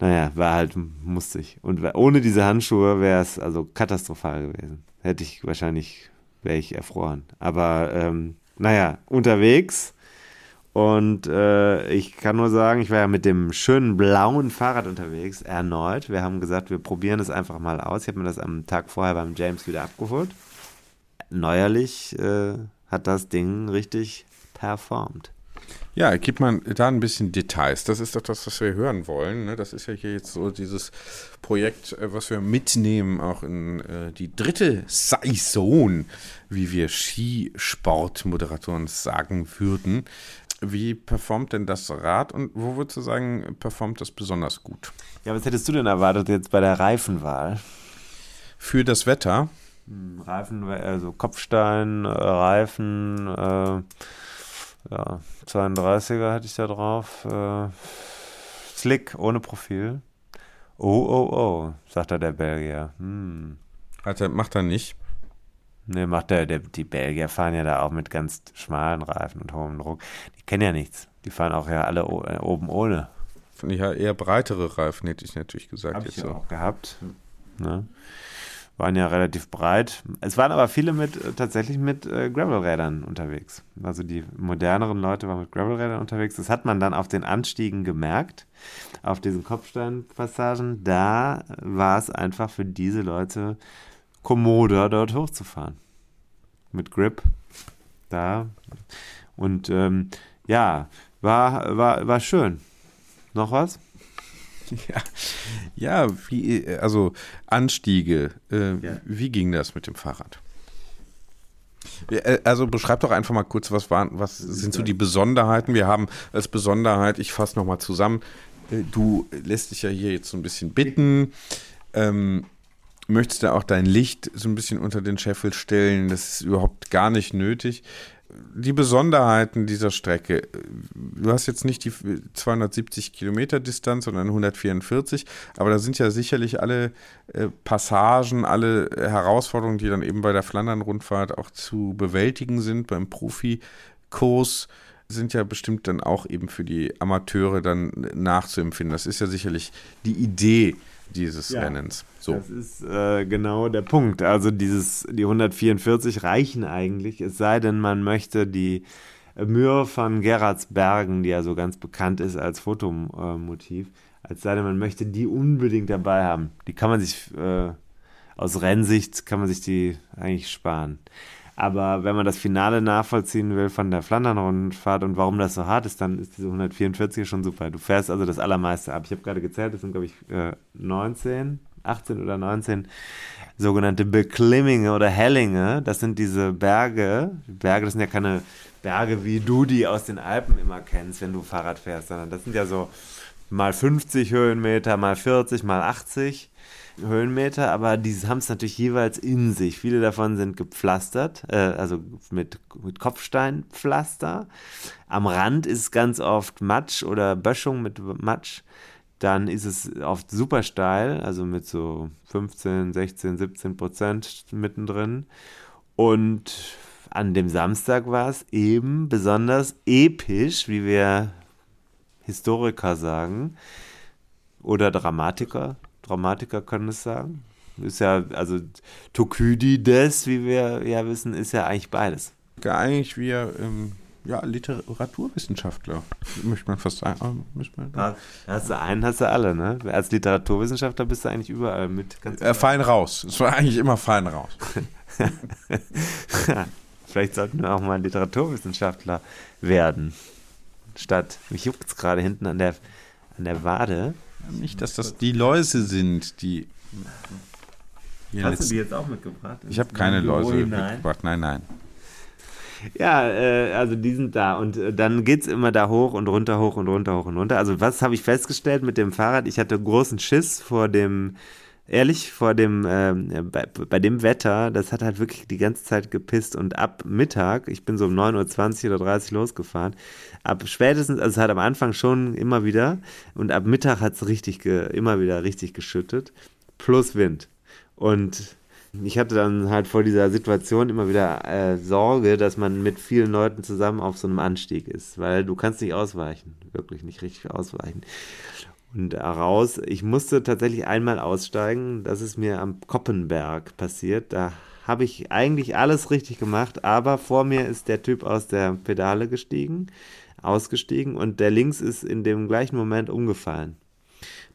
Naja, war halt mustig. Und ohne diese Handschuhe wäre es also katastrophal gewesen. Hätte ich wahrscheinlich, wäre ich erfroren. Aber ähm, naja, unterwegs. Und äh, ich kann nur sagen, ich war ja mit dem schönen blauen Fahrrad unterwegs, erneut. Wir haben gesagt, wir probieren es einfach mal aus. Ich habe mir das am Tag vorher beim James wieder abgeholt. Neuerlich äh, hat das Ding richtig performt. Ja, gib mal da ein bisschen Details. Das ist doch das, was wir hören wollen. Ne? Das ist ja hier jetzt so dieses Projekt, äh, was wir mitnehmen, auch in äh, die dritte Saison, wie wir Skisportmoderatoren sagen würden. Wie performt denn das Rad und wo würdest du sagen, performt das besonders gut? Ja, was hättest du denn erwartet jetzt bei der Reifenwahl? Für das Wetter? Reifen, also Kopfstein, äh, Reifen, äh, ja, 32er hatte ich da drauf. Äh, Slick, ohne Profil. Oh, oh, oh, sagt da der Belgier. Hm. Hat er, macht er nicht. Ne, macht der, der, die Belgier fahren ja da auch mit ganz schmalen Reifen und hohem Druck. Die kennen ja nichts. Die fahren auch ja alle äh, oben ohne. Finde ich ja eher breitere Reifen, hätte ich natürlich gesagt. Hab jetzt ich ja so. auch gehabt. Ne? Waren ja relativ breit. Es waren aber viele mit äh, tatsächlich mit äh, Gravelrädern unterwegs. Also die moderneren Leute waren mit Gravelrädern unterwegs. Das hat man dann auf den Anstiegen gemerkt, auf diesen Kopfsteinpassagen. Da war es einfach für diese Leute kommoder, dort hochzufahren. Mit Grip. Da. Und ähm, ja, war, war, war schön. Noch was? Ja, ja wie, äh, also Anstiege, äh, Ja. wie ging das mit dem Fahrrad? Ja, äh, Also beschreib doch einfach mal kurz, was waren, was sind so die Besonderheiten? Wir haben als Besonderheit, ich fasse nochmal zusammen, äh, du lässt dich ja hier jetzt so ein bisschen bitten. Ähm, möchtest du auch dein Licht so ein bisschen unter den Scheffel stellen. Das ist überhaupt gar nicht nötig. Die Besonderheiten dieser Strecke. Du hast jetzt nicht die 270 Kilometer Distanz, sondern 144, aber da sind ja sicherlich alle äh, Passagen, alle Herausforderungen, die dann eben bei der Flandern-Rundfahrt auch zu bewältigen sind, beim Profikurs sind ja bestimmt dann auch eben für die Amateure dann nachzuempfinden. Das ist ja sicherlich die Idee dieses ja, Rennens. So. Das ist äh, genau der Punkt. Also dieses, die 144 reichen eigentlich, es sei denn, man möchte die Mühe von Gerardsbergen, die ja so ganz bekannt ist als Fotomotiv, als sei denn, man möchte die unbedingt dabei haben. Die kann man sich äh, aus Rennsicht kann man sich die eigentlich sparen. Aber wenn man das Finale nachvollziehen will von der Flandern-Rundfahrt und warum das so hart ist, dann ist diese 144 schon super. Du fährst also das Allermeiste ab. Ich habe gerade gezählt, das sind, glaube ich, 19, äh, 18 oder 19 sogenannte Beklimminge oder Hellinge. Das sind diese Berge. Berge, das sind ja keine Berge, wie du die aus den Alpen immer kennst, wenn du Fahrrad fährst, sondern das sind ja so mal 50 Höhenmeter, mal 40, mal 80 Höhenmeter, aber die haben es natürlich jeweils in sich. Viele davon sind gepflastert, äh, also mit, mit Kopfsteinpflaster. Am Rand ist ganz oft Matsch oder Böschung mit Matsch. Dann ist es oft super steil, also mit so 15, 16, 17 Prozent mittendrin. Und an dem Samstag war es eben besonders episch, wie wir Historiker sagen, oder Dramatiker, Dramatiker können es sagen. Ist ja, also Tokydides, wie wir ja wissen, ist ja eigentlich beides. Ja, eigentlich wie ähm, ja, Literaturwissenschaftler, möchte man fast sagen. Ja, hast du einen, hast du alle, ne? Als Literaturwissenschaftler bist du eigentlich überall mit. Ganz äh, fein raus. Es war eigentlich immer fein raus. Vielleicht sollten wir auch mal Literaturwissenschaftler werden. Statt, mich juckt es gerade hinten an der, an der Wade. Nicht, dass das die Läuse sind, die. Hast du die jetzt auch mitgebracht? Ich habe keine Läuse mitgebracht, nein, nein. Ja, äh, also die sind da und äh, dann geht es immer da hoch und runter, hoch und runter, hoch und runter. Also was habe ich festgestellt mit dem Fahrrad? Ich hatte großen Schiss vor dem, ehrlich, vor dem, äh, bei, bei, dem Wetter, das hat halt wirklich die ganze Zeit gepisst und ab Mittag, ich bin so um 9.20 Uhr oder 30 losgefahren, ab spätestens, also es hat am Anfang schon immer wieder und ab Mittag hat es richtig, immer wieder richtig geschüttet, plus Wind. Und ich hatte dann halt vor dieser Situation immer wieder äh, Sorge, dass man mit vielen Leuten zusammen auf so einem Anstieg ist, weil du kannst nicht ausweichen, wirklich nicht richtig ausweichen. Und raus, ich musste tatsächlich einmal aussteigen, das ist mir am Koppenberg passiert, da habe ich eigentlich alles richtig gemacht, aber vor mir ist der Typ aus der Pedale gestiegen ausgestiegen und der links ist in dem gleichen Moment umgefallen.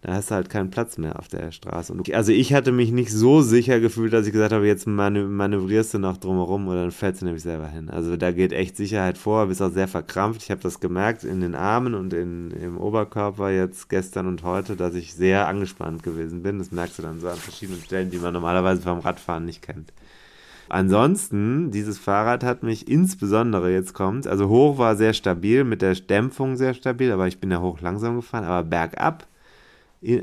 Da hast du halt keinen Platz mehr auf der Straße. Und also ich hatte mich nicht so sicher gefühlt, dass ich gesagt habe, jetzt manövrierst du noch drumherum oder dann fällst du nämlich selber hin. Also da geht echt Sicherheit vor, bist auch sehr verkrampft. Ich habe das gemerkt in den Armen und in, im Oberkörper jetzt gestern und heute, dass ich sehr angespannt gewesen bin. Das merkst du dann so an verschiedenen Stellen, die man normalerweise beim Radfahren nicht kennt. Ansonsten, dieses Fahrrad hat mich insbesondere jetzt kommt, also hoch war sehr stabil, mit der Dämpfung sehr stabil, aber ich bin ja hoch langsam gefahren, aber bergab,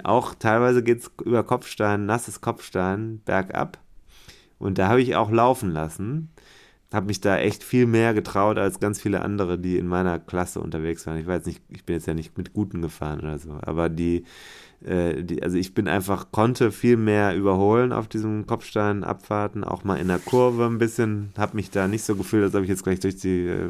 auch teilweise geht es über Kopfstein, nasses Kopfstein, bergab. Und da habe ich auch laufen lassen. Habe mich da echt viel mehr getraut als ganz viele andere, die in meiner Klasse unterwegs waren. Ich weiß nicht, ich bin jetzt ja nicht mit Guten gefahren oder so, aber die, äh, die, also ich bin einfach, konnte viel mehr überholen auf diesem Kopfsteinabfahrten, auch mal in der Kurve ein bisschen, habe mich da nicht so gefühlt, als ob ich jetzt gleich durch die, äh,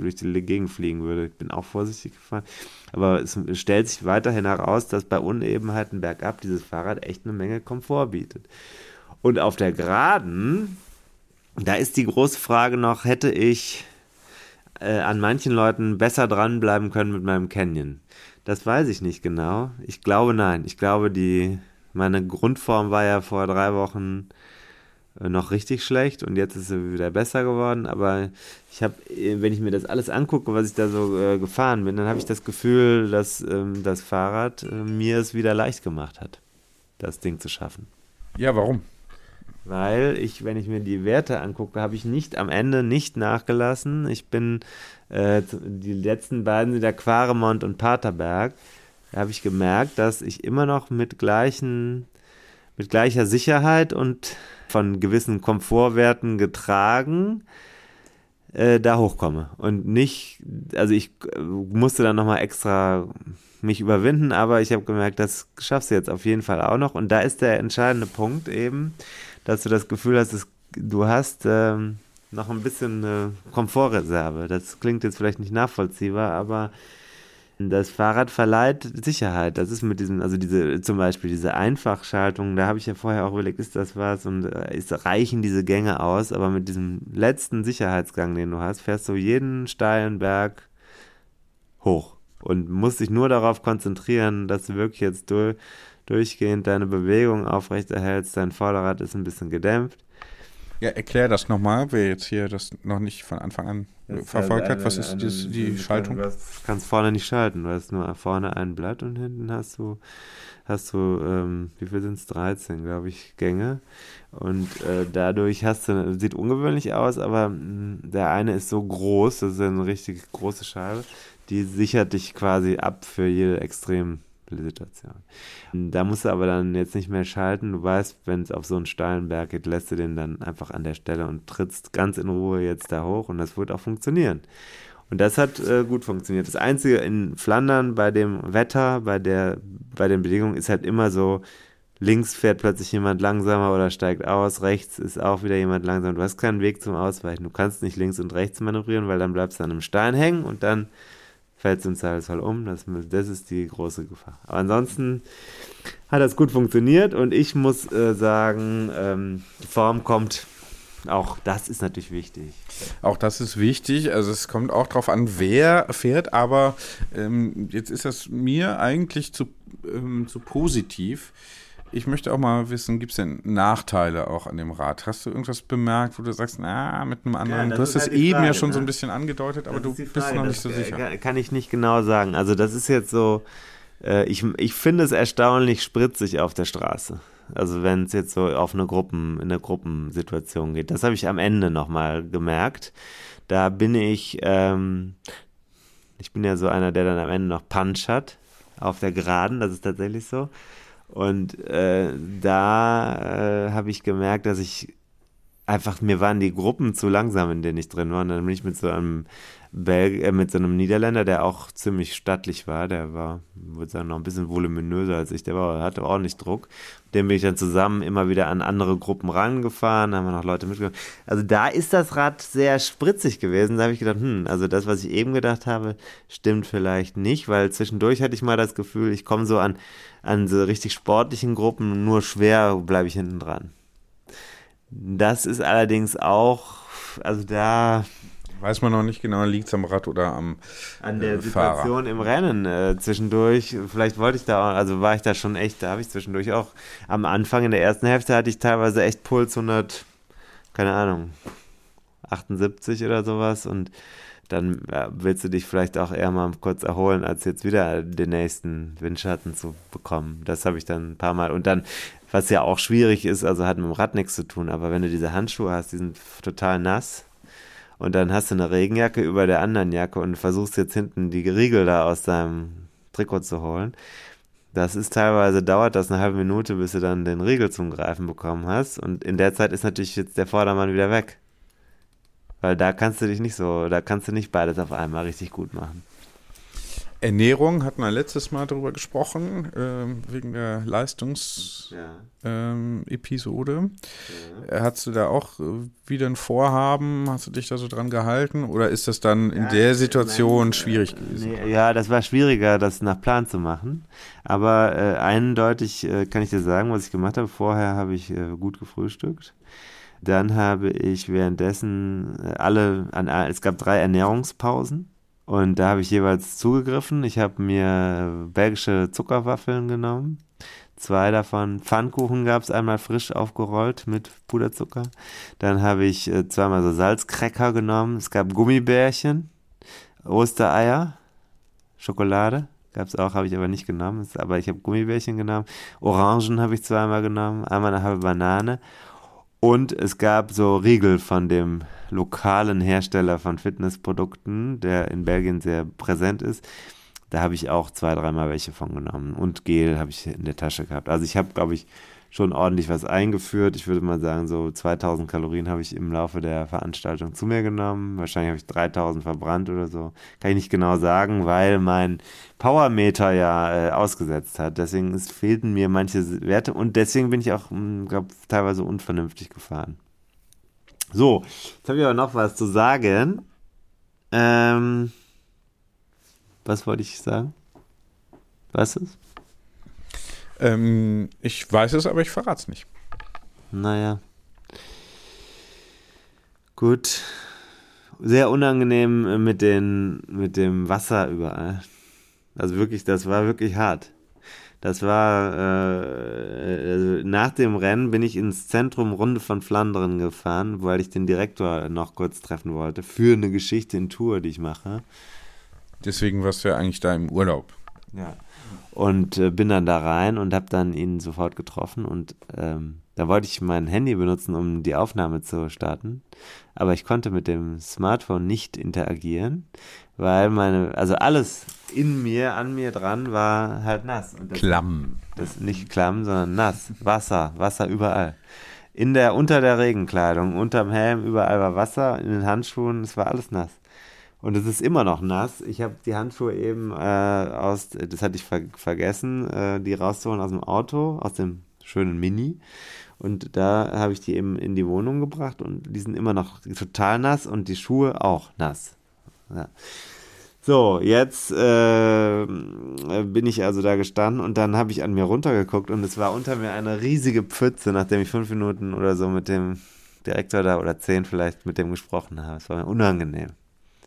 durch die Gegend fliegen würde. Ich bin auch vorsichtig gefahren. Aber es stellt sich weiterhin heraus, dass bei Unebenheiten bergab dieses Fahrrad echt eine Menge Komfort bietet. Und auf der Geraden, da ist die große Frage noch, hätte ich äh, an manchen Leuten besser dranbleiben können mit meinem Canyon? Das weiß ich nicht genau. Ich glaube nein. Ich glaube, die meine Grundform war ja vor drei Wochen äh, noch richtig schlecht und jetzt ist sie wieder besser geworden. Aber ich habe, äh, wenn ich mir das alles angucke, was ich da so äh, gefahren bin, dann habe ich das Gefühl, dass ähm, das Fahrrad äh, mir es wieder leicht gemacht hat, das Ding zu schaffen. Ja, warum? Weil ich, wenn ich mir die Werte angucke, habe ich nicht am Ende nicht nachgelassen. Ich bin äh, die letzten beiden sind der Quaremont und Paterberg. Da habe ich gemerkt, dass ich immer noch mit gleichen mit gleicher Sicherheit und von gewissen Komfortwerten getragen äh, da hochkomme. Und nicht, also ich äh, musste dann nochmal extra mich überwinden, aber ich habe gemerkt, das schaffst du jetzt auf jeden Fall auch noch. Und da ist der entscheidende Punkt eben, dass du das Gefühl hast, dass du hast ähm, noch ein bisschen eine Komfortreserve. Das klingt jetzt vielleicht nicht nachvollziehbar, aber das Fahrrad verleiht Sicherheit. Das ist mit diesem, also diese, zum Beispiel diese Einfachschaltung, da habe ich ja vorher auch überlegt, ist das was und äh, ist, reichen diese Gänge aus, aber mit diesem letzten Sicherheitsgang, den du hast, fährst du jeden steilen Berg hoch und musst dich nur darauf konzentrieren, dass du wirklich jetzt durch, durchgehend deine Bewegung aufrechterhältst, dein Vorderrad ist ein bisschen gedämpft ja, erklär das nochmal, wer jetzt hier das noch nicht von Anfang an das verfolgt halt eine, hat. Was ist eine, das, die eine, Schaltung? Du kannst vorne nicht schalten, du hast nur vorne ein Blatt und hinten hast du, hast du, ähm, wie viel sind es? 13, glaube ich, Gänge. Und äh, dadurch hast du, sieht ungewöhnlich aus, aber mh, hm, der eine ist so groß, das ist eine richtig große Scheibe, die sichert dich quasi ab für jede extrem Situation. Da musst du aber dann jetzt nicht mehr schalten. Du weißt, wenn es auf so einen steilen Berg geht, lässt du den dann einfach an der Stelle und trittst ganz in Ruhe jetzt da hoch und das wird auch funktionieren. Und das hat äh, gut funktioniert. Das Einzige in Flandern bei dem Wetter, bei, der, bei den Bedingungen ist halt immer so, links fährt plötzlich jemand langsamer oder steigt aus, rechts ist auch wieder jemand langsam. Du hast keinen Weg zum Ausweichen. Du kannst nicht links und rechts manövrieren, weil dann bleibst du an einem Stein hängen und dann fällt im Zweifelsfall um. Das, das ist die große Gefahr. Aber ansonsten hat das gut funktioniert und ich muss äh, sagen, ähm, Form kommt. Auch das ist natürlich wichtig. Auch das ist wichtig. Also es kommt auch darauf an, wer fährt. Aber ähm, jetzt ist das mir eigentlich zu, ähm, zu positiv ich möchte auch mal wissen, gibt es denn Nachteile auch an dem Rad? Hast du irgendwas bemerkt, wo du sagst, na, mit einem anderen, ja, du hast es halt eben Frage, ja schon ne? so ein bisschen angedeutet, aber du bist noch nicht so sicher. Kann ich nicht genau sagen. Also das ist jetzt so, äh, ich, ich finde es erstaunlich spritzig auf der Straße. Also wenn es jetzt so auf eine Gruppen, in eine Gruppensituation geht. Das habe ich am Ende nochmal gemerkt. Da bin ich, ähm, ich bin ja so einer, der dann am Ende noch Punch hat auf der Geraden, das ist tatsächlich so. Und äh, da äh, habe ich gemerkt, dass ich einfach, mir waren die Gruppen zu langsam, in denen ich drin war. Und dann bin ich mit so einem Belg äh, mit so einem Niederländer, der auch ziemlich stattlich war, der war, würde sagen, noch ein bisschen voluminöser als ich, der war, hatte ordentlich Druck. Dem bin ich dann zusammen immer wieder an andere Gruppen rangefahren, haben wir noch Leute mitgenommen. Also da ist das Rad sehr spritzig gewesen. Da habe ich gedacht, hm, also das, was ich eben gedacht habe, stimmt vielleicht nicht, weil zwischendurch hatte ich mal das Gefühl, ich komme so an an so richtig sportlichen Gruppen nur schwer bleibe ich hinten dran. Das ist allerdings auch, also da. Weiß man noch nicht genau, liegt es am Rad oder am An der äh, Situation im Rennen äh, zwischendurch. Vielleicht wollte ich da auch, also war ich da schon echt, da habe ich zwischendurch auch. Am Anfang in der ersten Hälfte hatte ich teilweise echt Puls 100, keine Ahnung, 78 oder sowas und dann ja, willst du dich vielleicht auch eher mal kurz erholen, als jetzt wieder den nächsten Windschatten zu bekommen. Das habe ich dann ein paar Mal. Und dann, was ja auch schwierig ist, also hat mit dem Rad nichts zu tun, aber wenn du diese Handschuhe hast, die sind total nass. Und dann hast du eine Regenjacke über der anderen Jacke und versuchst jetzt hinten die Riegel da aus deinem Trikot zu holen. Das ist teilweise, dauert das eine halbe Minute, bis du dann den Riegel zum Greifen bekommen hast. Und in der Zeit ist natürlich jetzt der Vordermann wieder weg. Weil da kannst du dich nicht so, da kannst du nicht beides auf einmal richtig gut machen. Ernährung hatten wir letztes Mal darüber gesprochen, ähm, wegen der Leistungsepisode. Ja. Ähm, ja. Hattest du da auch äh, wieder ein Vorhaben? Hast du dich da so dran gehalten? Oder ist das dann in ja, der Situation nein, schwierig gewesen? Nee, ja, das war schwieriger, das nach Plan zu machen. Aber äh, eindeutig äh, kann ich dir sagen, was ich gemacht habe. Vorher habe ich äh, gut gefrühstückt. Dann habe ich währenddessen äh, alle, an, es gab drei Ernährungspausen und da habe ich jeweils zugegriffen. Ich habe mir belgische Zuckerwaffeln genommen. Zwei davon. Pfannkuchen gab es einmal frisch aufgerollt mit Puderzucker. Dann habe ich äh, zweimal so Salzcracker genommen. Es gab Gummibärchen, Ostereier, Schokolade. Gab es auch, habe ich aber nicht genommen. Aber ich habe Gummibärchen genommen. Orangen habe ich zweimal genommen. Einmal eine halbe Banane. Und es gab so Riegel von dem lokalen Hersteller von Fitnessprodukten, der in Belgien sehr präsent ist. Da habe ich auch zwei, dreimal welche von genommen. Und Gel habe ich in der Tasche gehabt. Also ich habe, glaube ich, schon ordentlich was eingeführt. Ich würde mal sagen, so 2000 Kalorien habe ich im Laufe der Veranstaltung zu mir genommen. Wahrscheinlich habe ich 3000 verbrannt oder so. Kann ich nicht genau sagen, weil mein Powermeter ja äh, ausgesetzt hat. Deswegen ist, fehlten mir manche Werte und deswegen bin ich auch, hm, glaube teilweise unvernünftig gefahren. So, jetzt habe ich aber noch was zu sagen. Ähm, was wollte ich sagen? Was ist? Ähm, ich weiß es, aber ich verrate es nicht. Naja. Gut. Sehr unangenehm äh, mit, den, mit dem Wasser überall. Also wirklich, das war wirklich hart. Das war, äh, also nach dem Rennen bin ich ins Zentrum Runde von Flandern gefahren, weil ich den Direktor noch kurz treffen wollte für eine Geschichte in Tour, die ich mache. Deswegen warst du ja eigentlich da im Urlaub. Ja. Und äh, bin dann da rein und habe dann ihn sofort getroffen und ähm, da wollte ich mein Handy benutzen, um die Aufnahme zu starten. Aber ich konnte mit dem Smartphone nicht interagieren, weil meine, also alles in mir, an mir dran war halt nass. Das, klamm. Das nicht klamm, sondern nass. Wasser, Wasser überall. In der, unter der Regenkleidung, unterm Helm, überall war Wasser, in den Handschuhen, es war alles nass. Und es ist immer noch nass. Ich habe die Handschuhe eben äh, aus, das hatte ich ver vergessen, äh, die rauszuholen aus dem Auto, aus dem schönen Mini. Und da habe ich die eben in die Wohnung gebracht und die sind immer noch total nass und die Schuhe auch nass. Ja. So, jetzt äh, bin ich also da gestanden und dann habe ich an mir runtergeguckt und es war unter mir eine riesige Pfütze, nachdem ich fünf Minuten oder so mit dem Direktor da oder zehn vielleicht mit dem gesprochen habe. Es war mir unangenehm.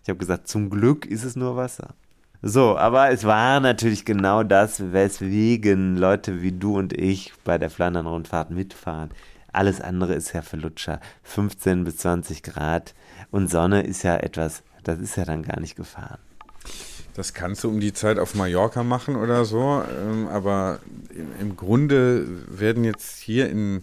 Ich habe gesagt, zum Glück ist es nur Wasser. So, aber es war natürlich genau das, weswegen Leute wie du und ich bei der Flandern-Rundfahrt mitfahren. Alles andere ist ja für Lutscher. 15 bis 20 Grad und Sonne ist ja etwas, das ist ja dann gar nicht gefahren. Das kannst du um die Zeit auf Mallorca machen oder so, ähm, aber im Grunde werden jetzt hier in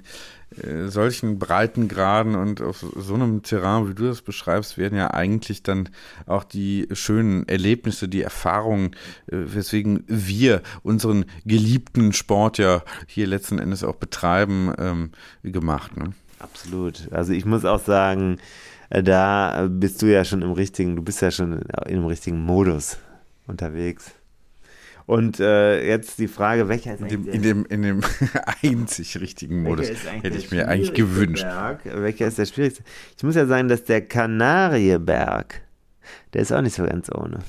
solchen breiten Graden und auf so einem Terrain, wie du das beschreibst, werden ja eigentlich dann auch die schönen Erlebnisse, die Erfahrungen, äh, weswegen wir unseren geliebten Sport ja hier letzten Endes auch betreiben, ähm, gemacht. Ne? Absolut. Also ich muss auch sagen, äh, da bist du ja schon im richtigen, du bist ja schon im richtigen Modus unterwegs. Und äh, jetzt die Frage, welcher ist in dem, in dem, in dem einzig richtigen Modus hätte ich mir eigentlich gewünscht. Berg? Welcher ist der schwierigste? Ich muss ja sagen, dass der Kanarieberg, der ist auch nicht so ganz ohne.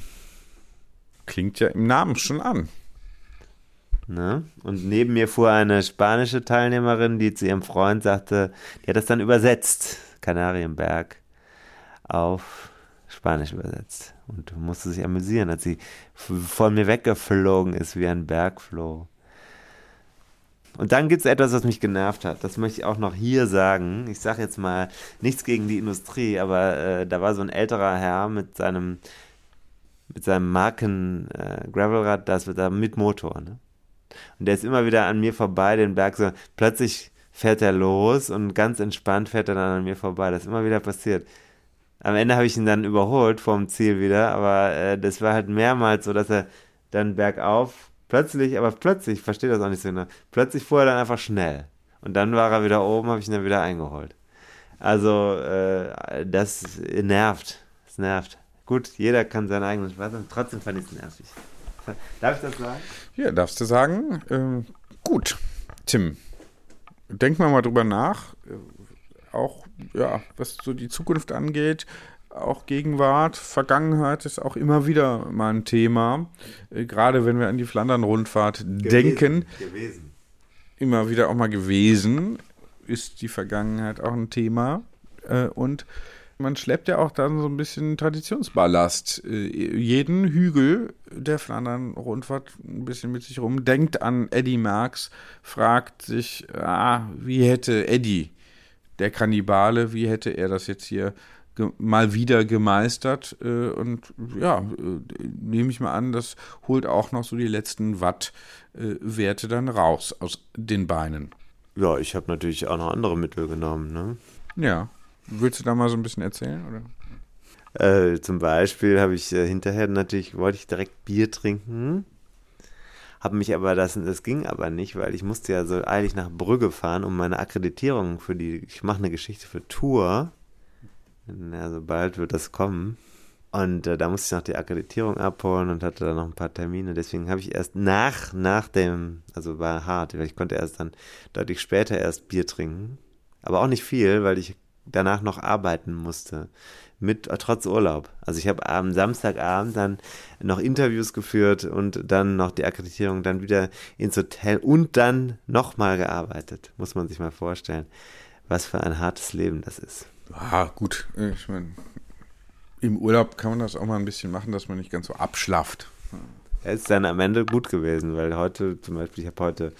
Klingt ja im Namen schon an. Ne? Und neben mir fuhr eine spanische Teilnehmerin, die zu ihrem Freund sagte, die hat das dann übersetzt, Kanarienberg, auf Spanisch übersetzt und musste sich amüsieren, als sie von mir weggeflogen ist wie ein Bergfloh. Und dann gibt es etwas, was mich genervt hat. Das möchte ich auch noch hier sagen. Ich sage jetzt mal nichts gegen die Industrie, aber äh, da war so ein älterer Herr mit seinem mit seinem Marken äh, das wird da mit Motor. Ne? Und der ist immer wieder an mir vorbei, den Berg so. Plötzlich fährt er los und ganz entspannt fährt er dann an mir vorbei. Das ist immer wieder passiert. Am Ende habe ich ihn dann überholt vom Ziel wieder, aber äh, das war halt mehrmals so, dass er dann bergauf plötzlich, aber plötzlich, ich verstehe das auch nicht so genau, plötzlich fuhr er dann einfach schnell. Und dann war er wieder oben, habe ich ihn dann wieder eingeholt. Also, äh, das nervt. Das nervt. Gut, jeder kann seinen eigenen Spaß haben, trotzdem fand ich es nervig. Darf ich das sagen? Ja, darfst du sagen. Ähm, gut, Tim, denk mal mal drüber nach. Auch ja, was so die Zukunft angeht, auch Gegenwart, Vergangenheit ist auch immer wieder mal ein Thema. Äh, gerade wenn wir an die Flandern-Rundfahrt denken. Gewesen. Immer wieder auch mal gewesen, ist die Vergangenheit auch ein Thema. Äh, und man schleppt ja auch dann so ein bisschen Traditionsballast. Äh, jeden Hügel der Flandern-Rundfahrt ein bisschen mit sich rum, denkt an Eddie Merckx, fragt sich, ah, wie hätte Eddie der Kannibale, wie hätte er das jetzt hier mal wieder gemeistert? Äh, und ja, äh, nehme ich mal an, das holt auch noch so die letzten Watt-Werte dann raus aus den Beinen. Ja, ich habe natürlich auch noch andere Mittel genommen, ne? Ja. Willst du da mal so ein bisschen erzählen, oder? Äh, zum Beispiel habe ich äh, hinterher natürlich, wollte ich direkt Bier trinken. Habe mich aber, das, das ging aber nicht, weil ich musste ja so eilig nach Brügge fahren, um meine Akkreditierung für die, ich mache eine Geschichte für Tour. Ja, so bald wird das kommen. Und äh, da musste ich noch die Akkreditierung abholen und hatte dann noch ein paar Termine. Deswegen habe ich erst nach, nach dem, also war hart, weil ich konnte erst dann deutlich später erst Bier trinken. Aber auch nicht viel, weil ich danach noch arbeiten musste. Mit, trotz Urlaub. Also ich habe am Samstagabend dann noch Interviews geführt und dann noch die Akkreditierung, dann wieder ins Hotel und dann nochmal gearbeitet. Muss man sich mal vorstellen, was für ein hartes Leben das ist. Ah, gut. Ich meine, im Urlaub kann man das auch mal ein bisschen machen, dass man nicht ganz so abschlafft. Er ist dann am Ende gut gewesen, weil heute zum Beispiel, ich habe heute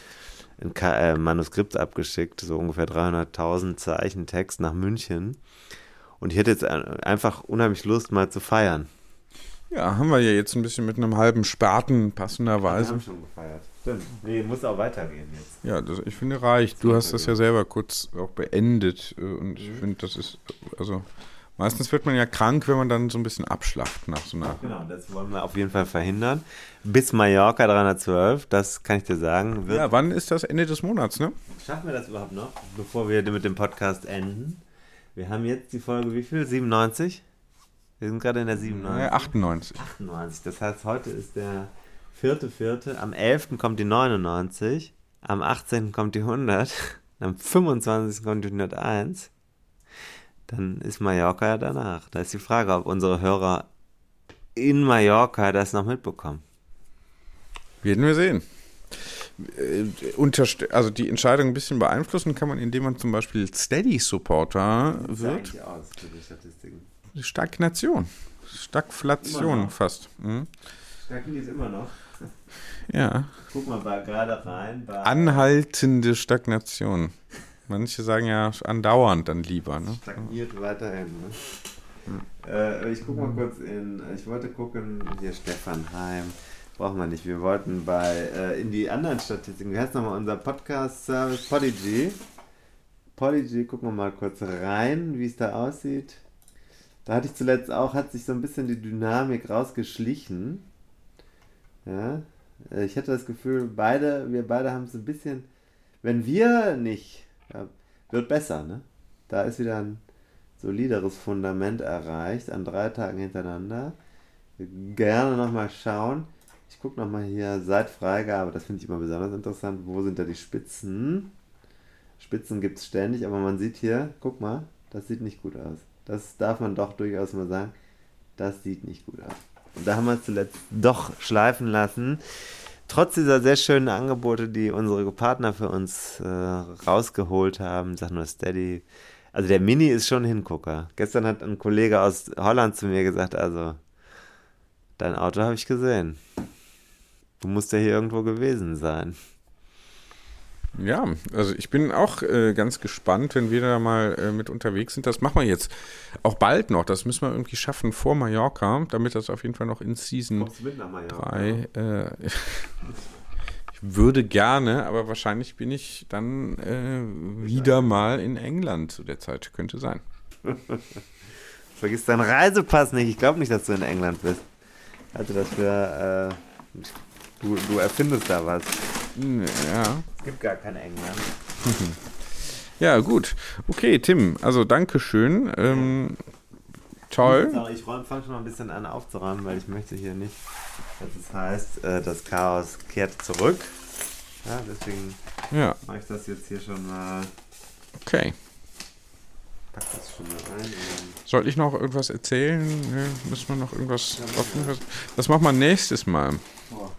ein äh, Manuskript abgeschickt, so ungefähr 300.000 Zeichen Text nach München. Und ich hätte jetzt einfach unheimlich Lust, mal zu feiern. Ja, haben wir ja jetzt ein bisschen mit einem halben Spaten passenderweise. Wir haben schon gefeiert. Stimmt. Nee, muss auch weitergehen jetzt. Ja, das, ich finde reicht. Du hast das ja selber kurz auch beendet. Äh, und ich mhm. finde, das ist, also Meistens wird man ja krank, wenn man dann so ein bisschen abschlaft nach so einer. Genau, das wollen wir auf jeden Fall verhindern. Bis Mallorca 312, das kann ich dir sagen. ja, wann ist das Ende des Monats, ne? Schaffen wir das überhaupt noch, bevor wir mit dem Podcast enden? Wir haben jetzt die Folge, wie viel? 97? Wir sind gerade in der 97. 98. 98. Das heißt, heute ist der vierte, vierte. Am 11. kommt die 99. Am 18. kommt die 100. Am 25. kommt die 101 dann ist Mallorca ja danach. Da ist die Frage, ob unsere Hörer in Mallorca das noch mitbekommen. Werden wir sehen. Äh, also die Entscheidung ein bisschen beeinflussen kann man, indem man zum Beispiel Steady-Supporter wird. Aus für die? Stagnation. Stagflation fast. Mhm. Stagniert immer noch. Ja. Guck mal gerade rein. Anhaltende Stagnation. Manche sagen ja andauernd dann lieber. Ne? Stagniert weiterhin. Ne? Äh, ich gucke mal kurz in. Ich wollte gucken, hier Stefan Heim. Brauchen wir nicht. Wir wollten bei äh, in die anderen Statistiken. Wie heißt nochmal unser Podcast-Service? Podigy. Podigy, gucken wir mal kurz rein, wie es da aussieht. Da hatte ich zuletzt auch, hat sich so ein bisschen die Dynamik rausgeschlichen. Ja, äh, ich hatte das Gefühl, beide, wir beide haben es ein bisschen, wenn wir nicht ja, wird besser, ne? Da ist wieder ein solideres Fundament erreicht an drei Tagen hintereinander. Gerne nochmal schauen. Ich gucke nochmal hier seit Freigabe, das finde ich immer besonders interessant. Wo sind da die Spitzen? Spitzen gibt es ständig, aber man sieht hier, guck mal, das sieht nicht gut aus. Das darf man doch durchaus mal sagen. Das sieht nicht gut aus. Und da haben wir es zuletzt doch schleifen lassen trotz dieser sehr schönen Angebote, die unsere Partner für uns äh, rausgeholt haben, sag nur Steady, also der Mini ist schon ein Hingucker. Gestern hat ein Kollege aus Holland zu mir gesagt, also dein Auto habe ich gesehen. Du musst ja hier irgendwo gewesen sein. Ja, also ich bin auch äh, ganz gespannt, wenn wir da mal äh, mit unterwegs sind. Das machen wir jetzt auch bald noch. Das müssen wir irgendwie schaffen vor Mallorca, damit das auf jeden Fall noch in Season 3. Äh, ich würde gerne, aber wahrscheinlich bin ich dann äh, wieder mal in England zu der Zeit. Könnte sein. Vergiss deinen Reisepass nicht. Ich glaube nicht, dass du in England bist. Also das wäre. Du, du erfindest da was. Ja. Es gibt gar kein England. Ja, gut. Okay, Tim, also danke schön. Ähm, toll. Ich fange schon mal ein bisschen an aufzuräumen, weil ich möchte hier nicht, dass es heißt, äh, das Chaos kehrt zurück. Ja, deswegen ja. mache ich das jetzt hier schon mal. Okay. Pack das schon mal rein. Soll ich noch irgendwas erzählen? Nee, müssen wir noch irgendwas offen? Das machen wir nächstes Mal. Oh.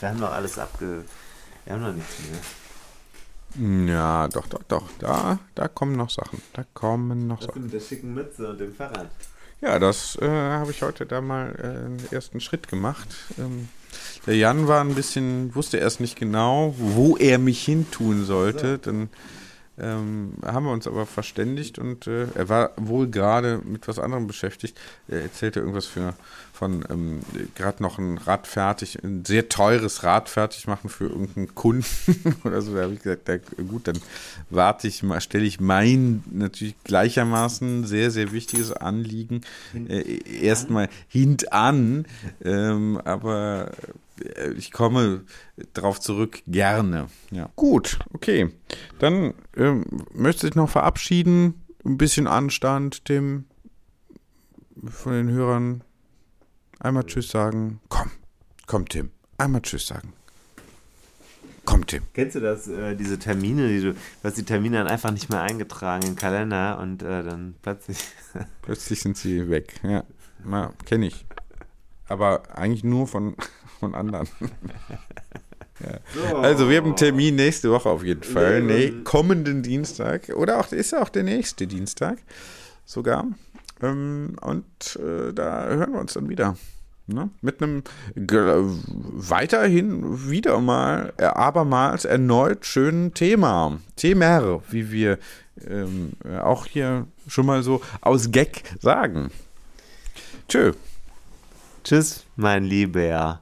Wir haben doch alles abge... Wir haben noch nichts mehr. Ja, doch, doch, doch. Da, da kommen noch Sachen. Da kommen noch das Sachen. Mit der schicken Mütze und dem Fahrrad. Ja, das äh, habe ich heute da mal äh, einen ersten Schritt gemacht. Ähm, der Jan war ein bisschen, wusste erst nicht genau, wo er mich hintun sollte. Dann ähm, haben wir uns aber verständigt und äh, er war wohl gerade mit was anderem beschäftigt. Er erzählte irgendwas für, von ähm, gerade noch ein Rad fertig, ein sehr teures Rad fertig machen für irgendeinen Kunden oder so. Da habe ich gesagt, ja, gut, dann warte ich mal, stelle ich mein natürlich gleichermaßen sehr, sehr wichtiges Anliegen äh, erstmal hintan, ähm, aber äh, ich komme darauf zurück gerne. Ja. Gut, okay. Dann ähm, möchte ich noch verabschieden. Ein bisschen Anstand, Tim, von den Hörern. Einmal Tschüss sagen. Komm, komm, Tim. Einmal Tschüss sagen. Komm, Tim. Kennst du das, äh, diese Termine, die du, du hast die Termine dann einfach nicht mehr eingetragen im Kalender und äh, dann plötzlich. plötzlich sind sie weg. Ja, ja kenne ich. Aber eigentlich nur von, von anderen. ja. so. Also wir haben einen Termin nächste Woche auf jeden Fall. Nee, kommenden Dienstag. Oder auch ist ja auch der nächste Dienstag sogar. Ähm, und äh, da hören wir uns dann wieder. Ne? Mit einem weiterhin wieder mal, äh, abermals erneut schönen Thema. Thema, wie wir ähm, auch hier schon mal so aus Gag sagen. Tschö. Tschüss, mein Lieber.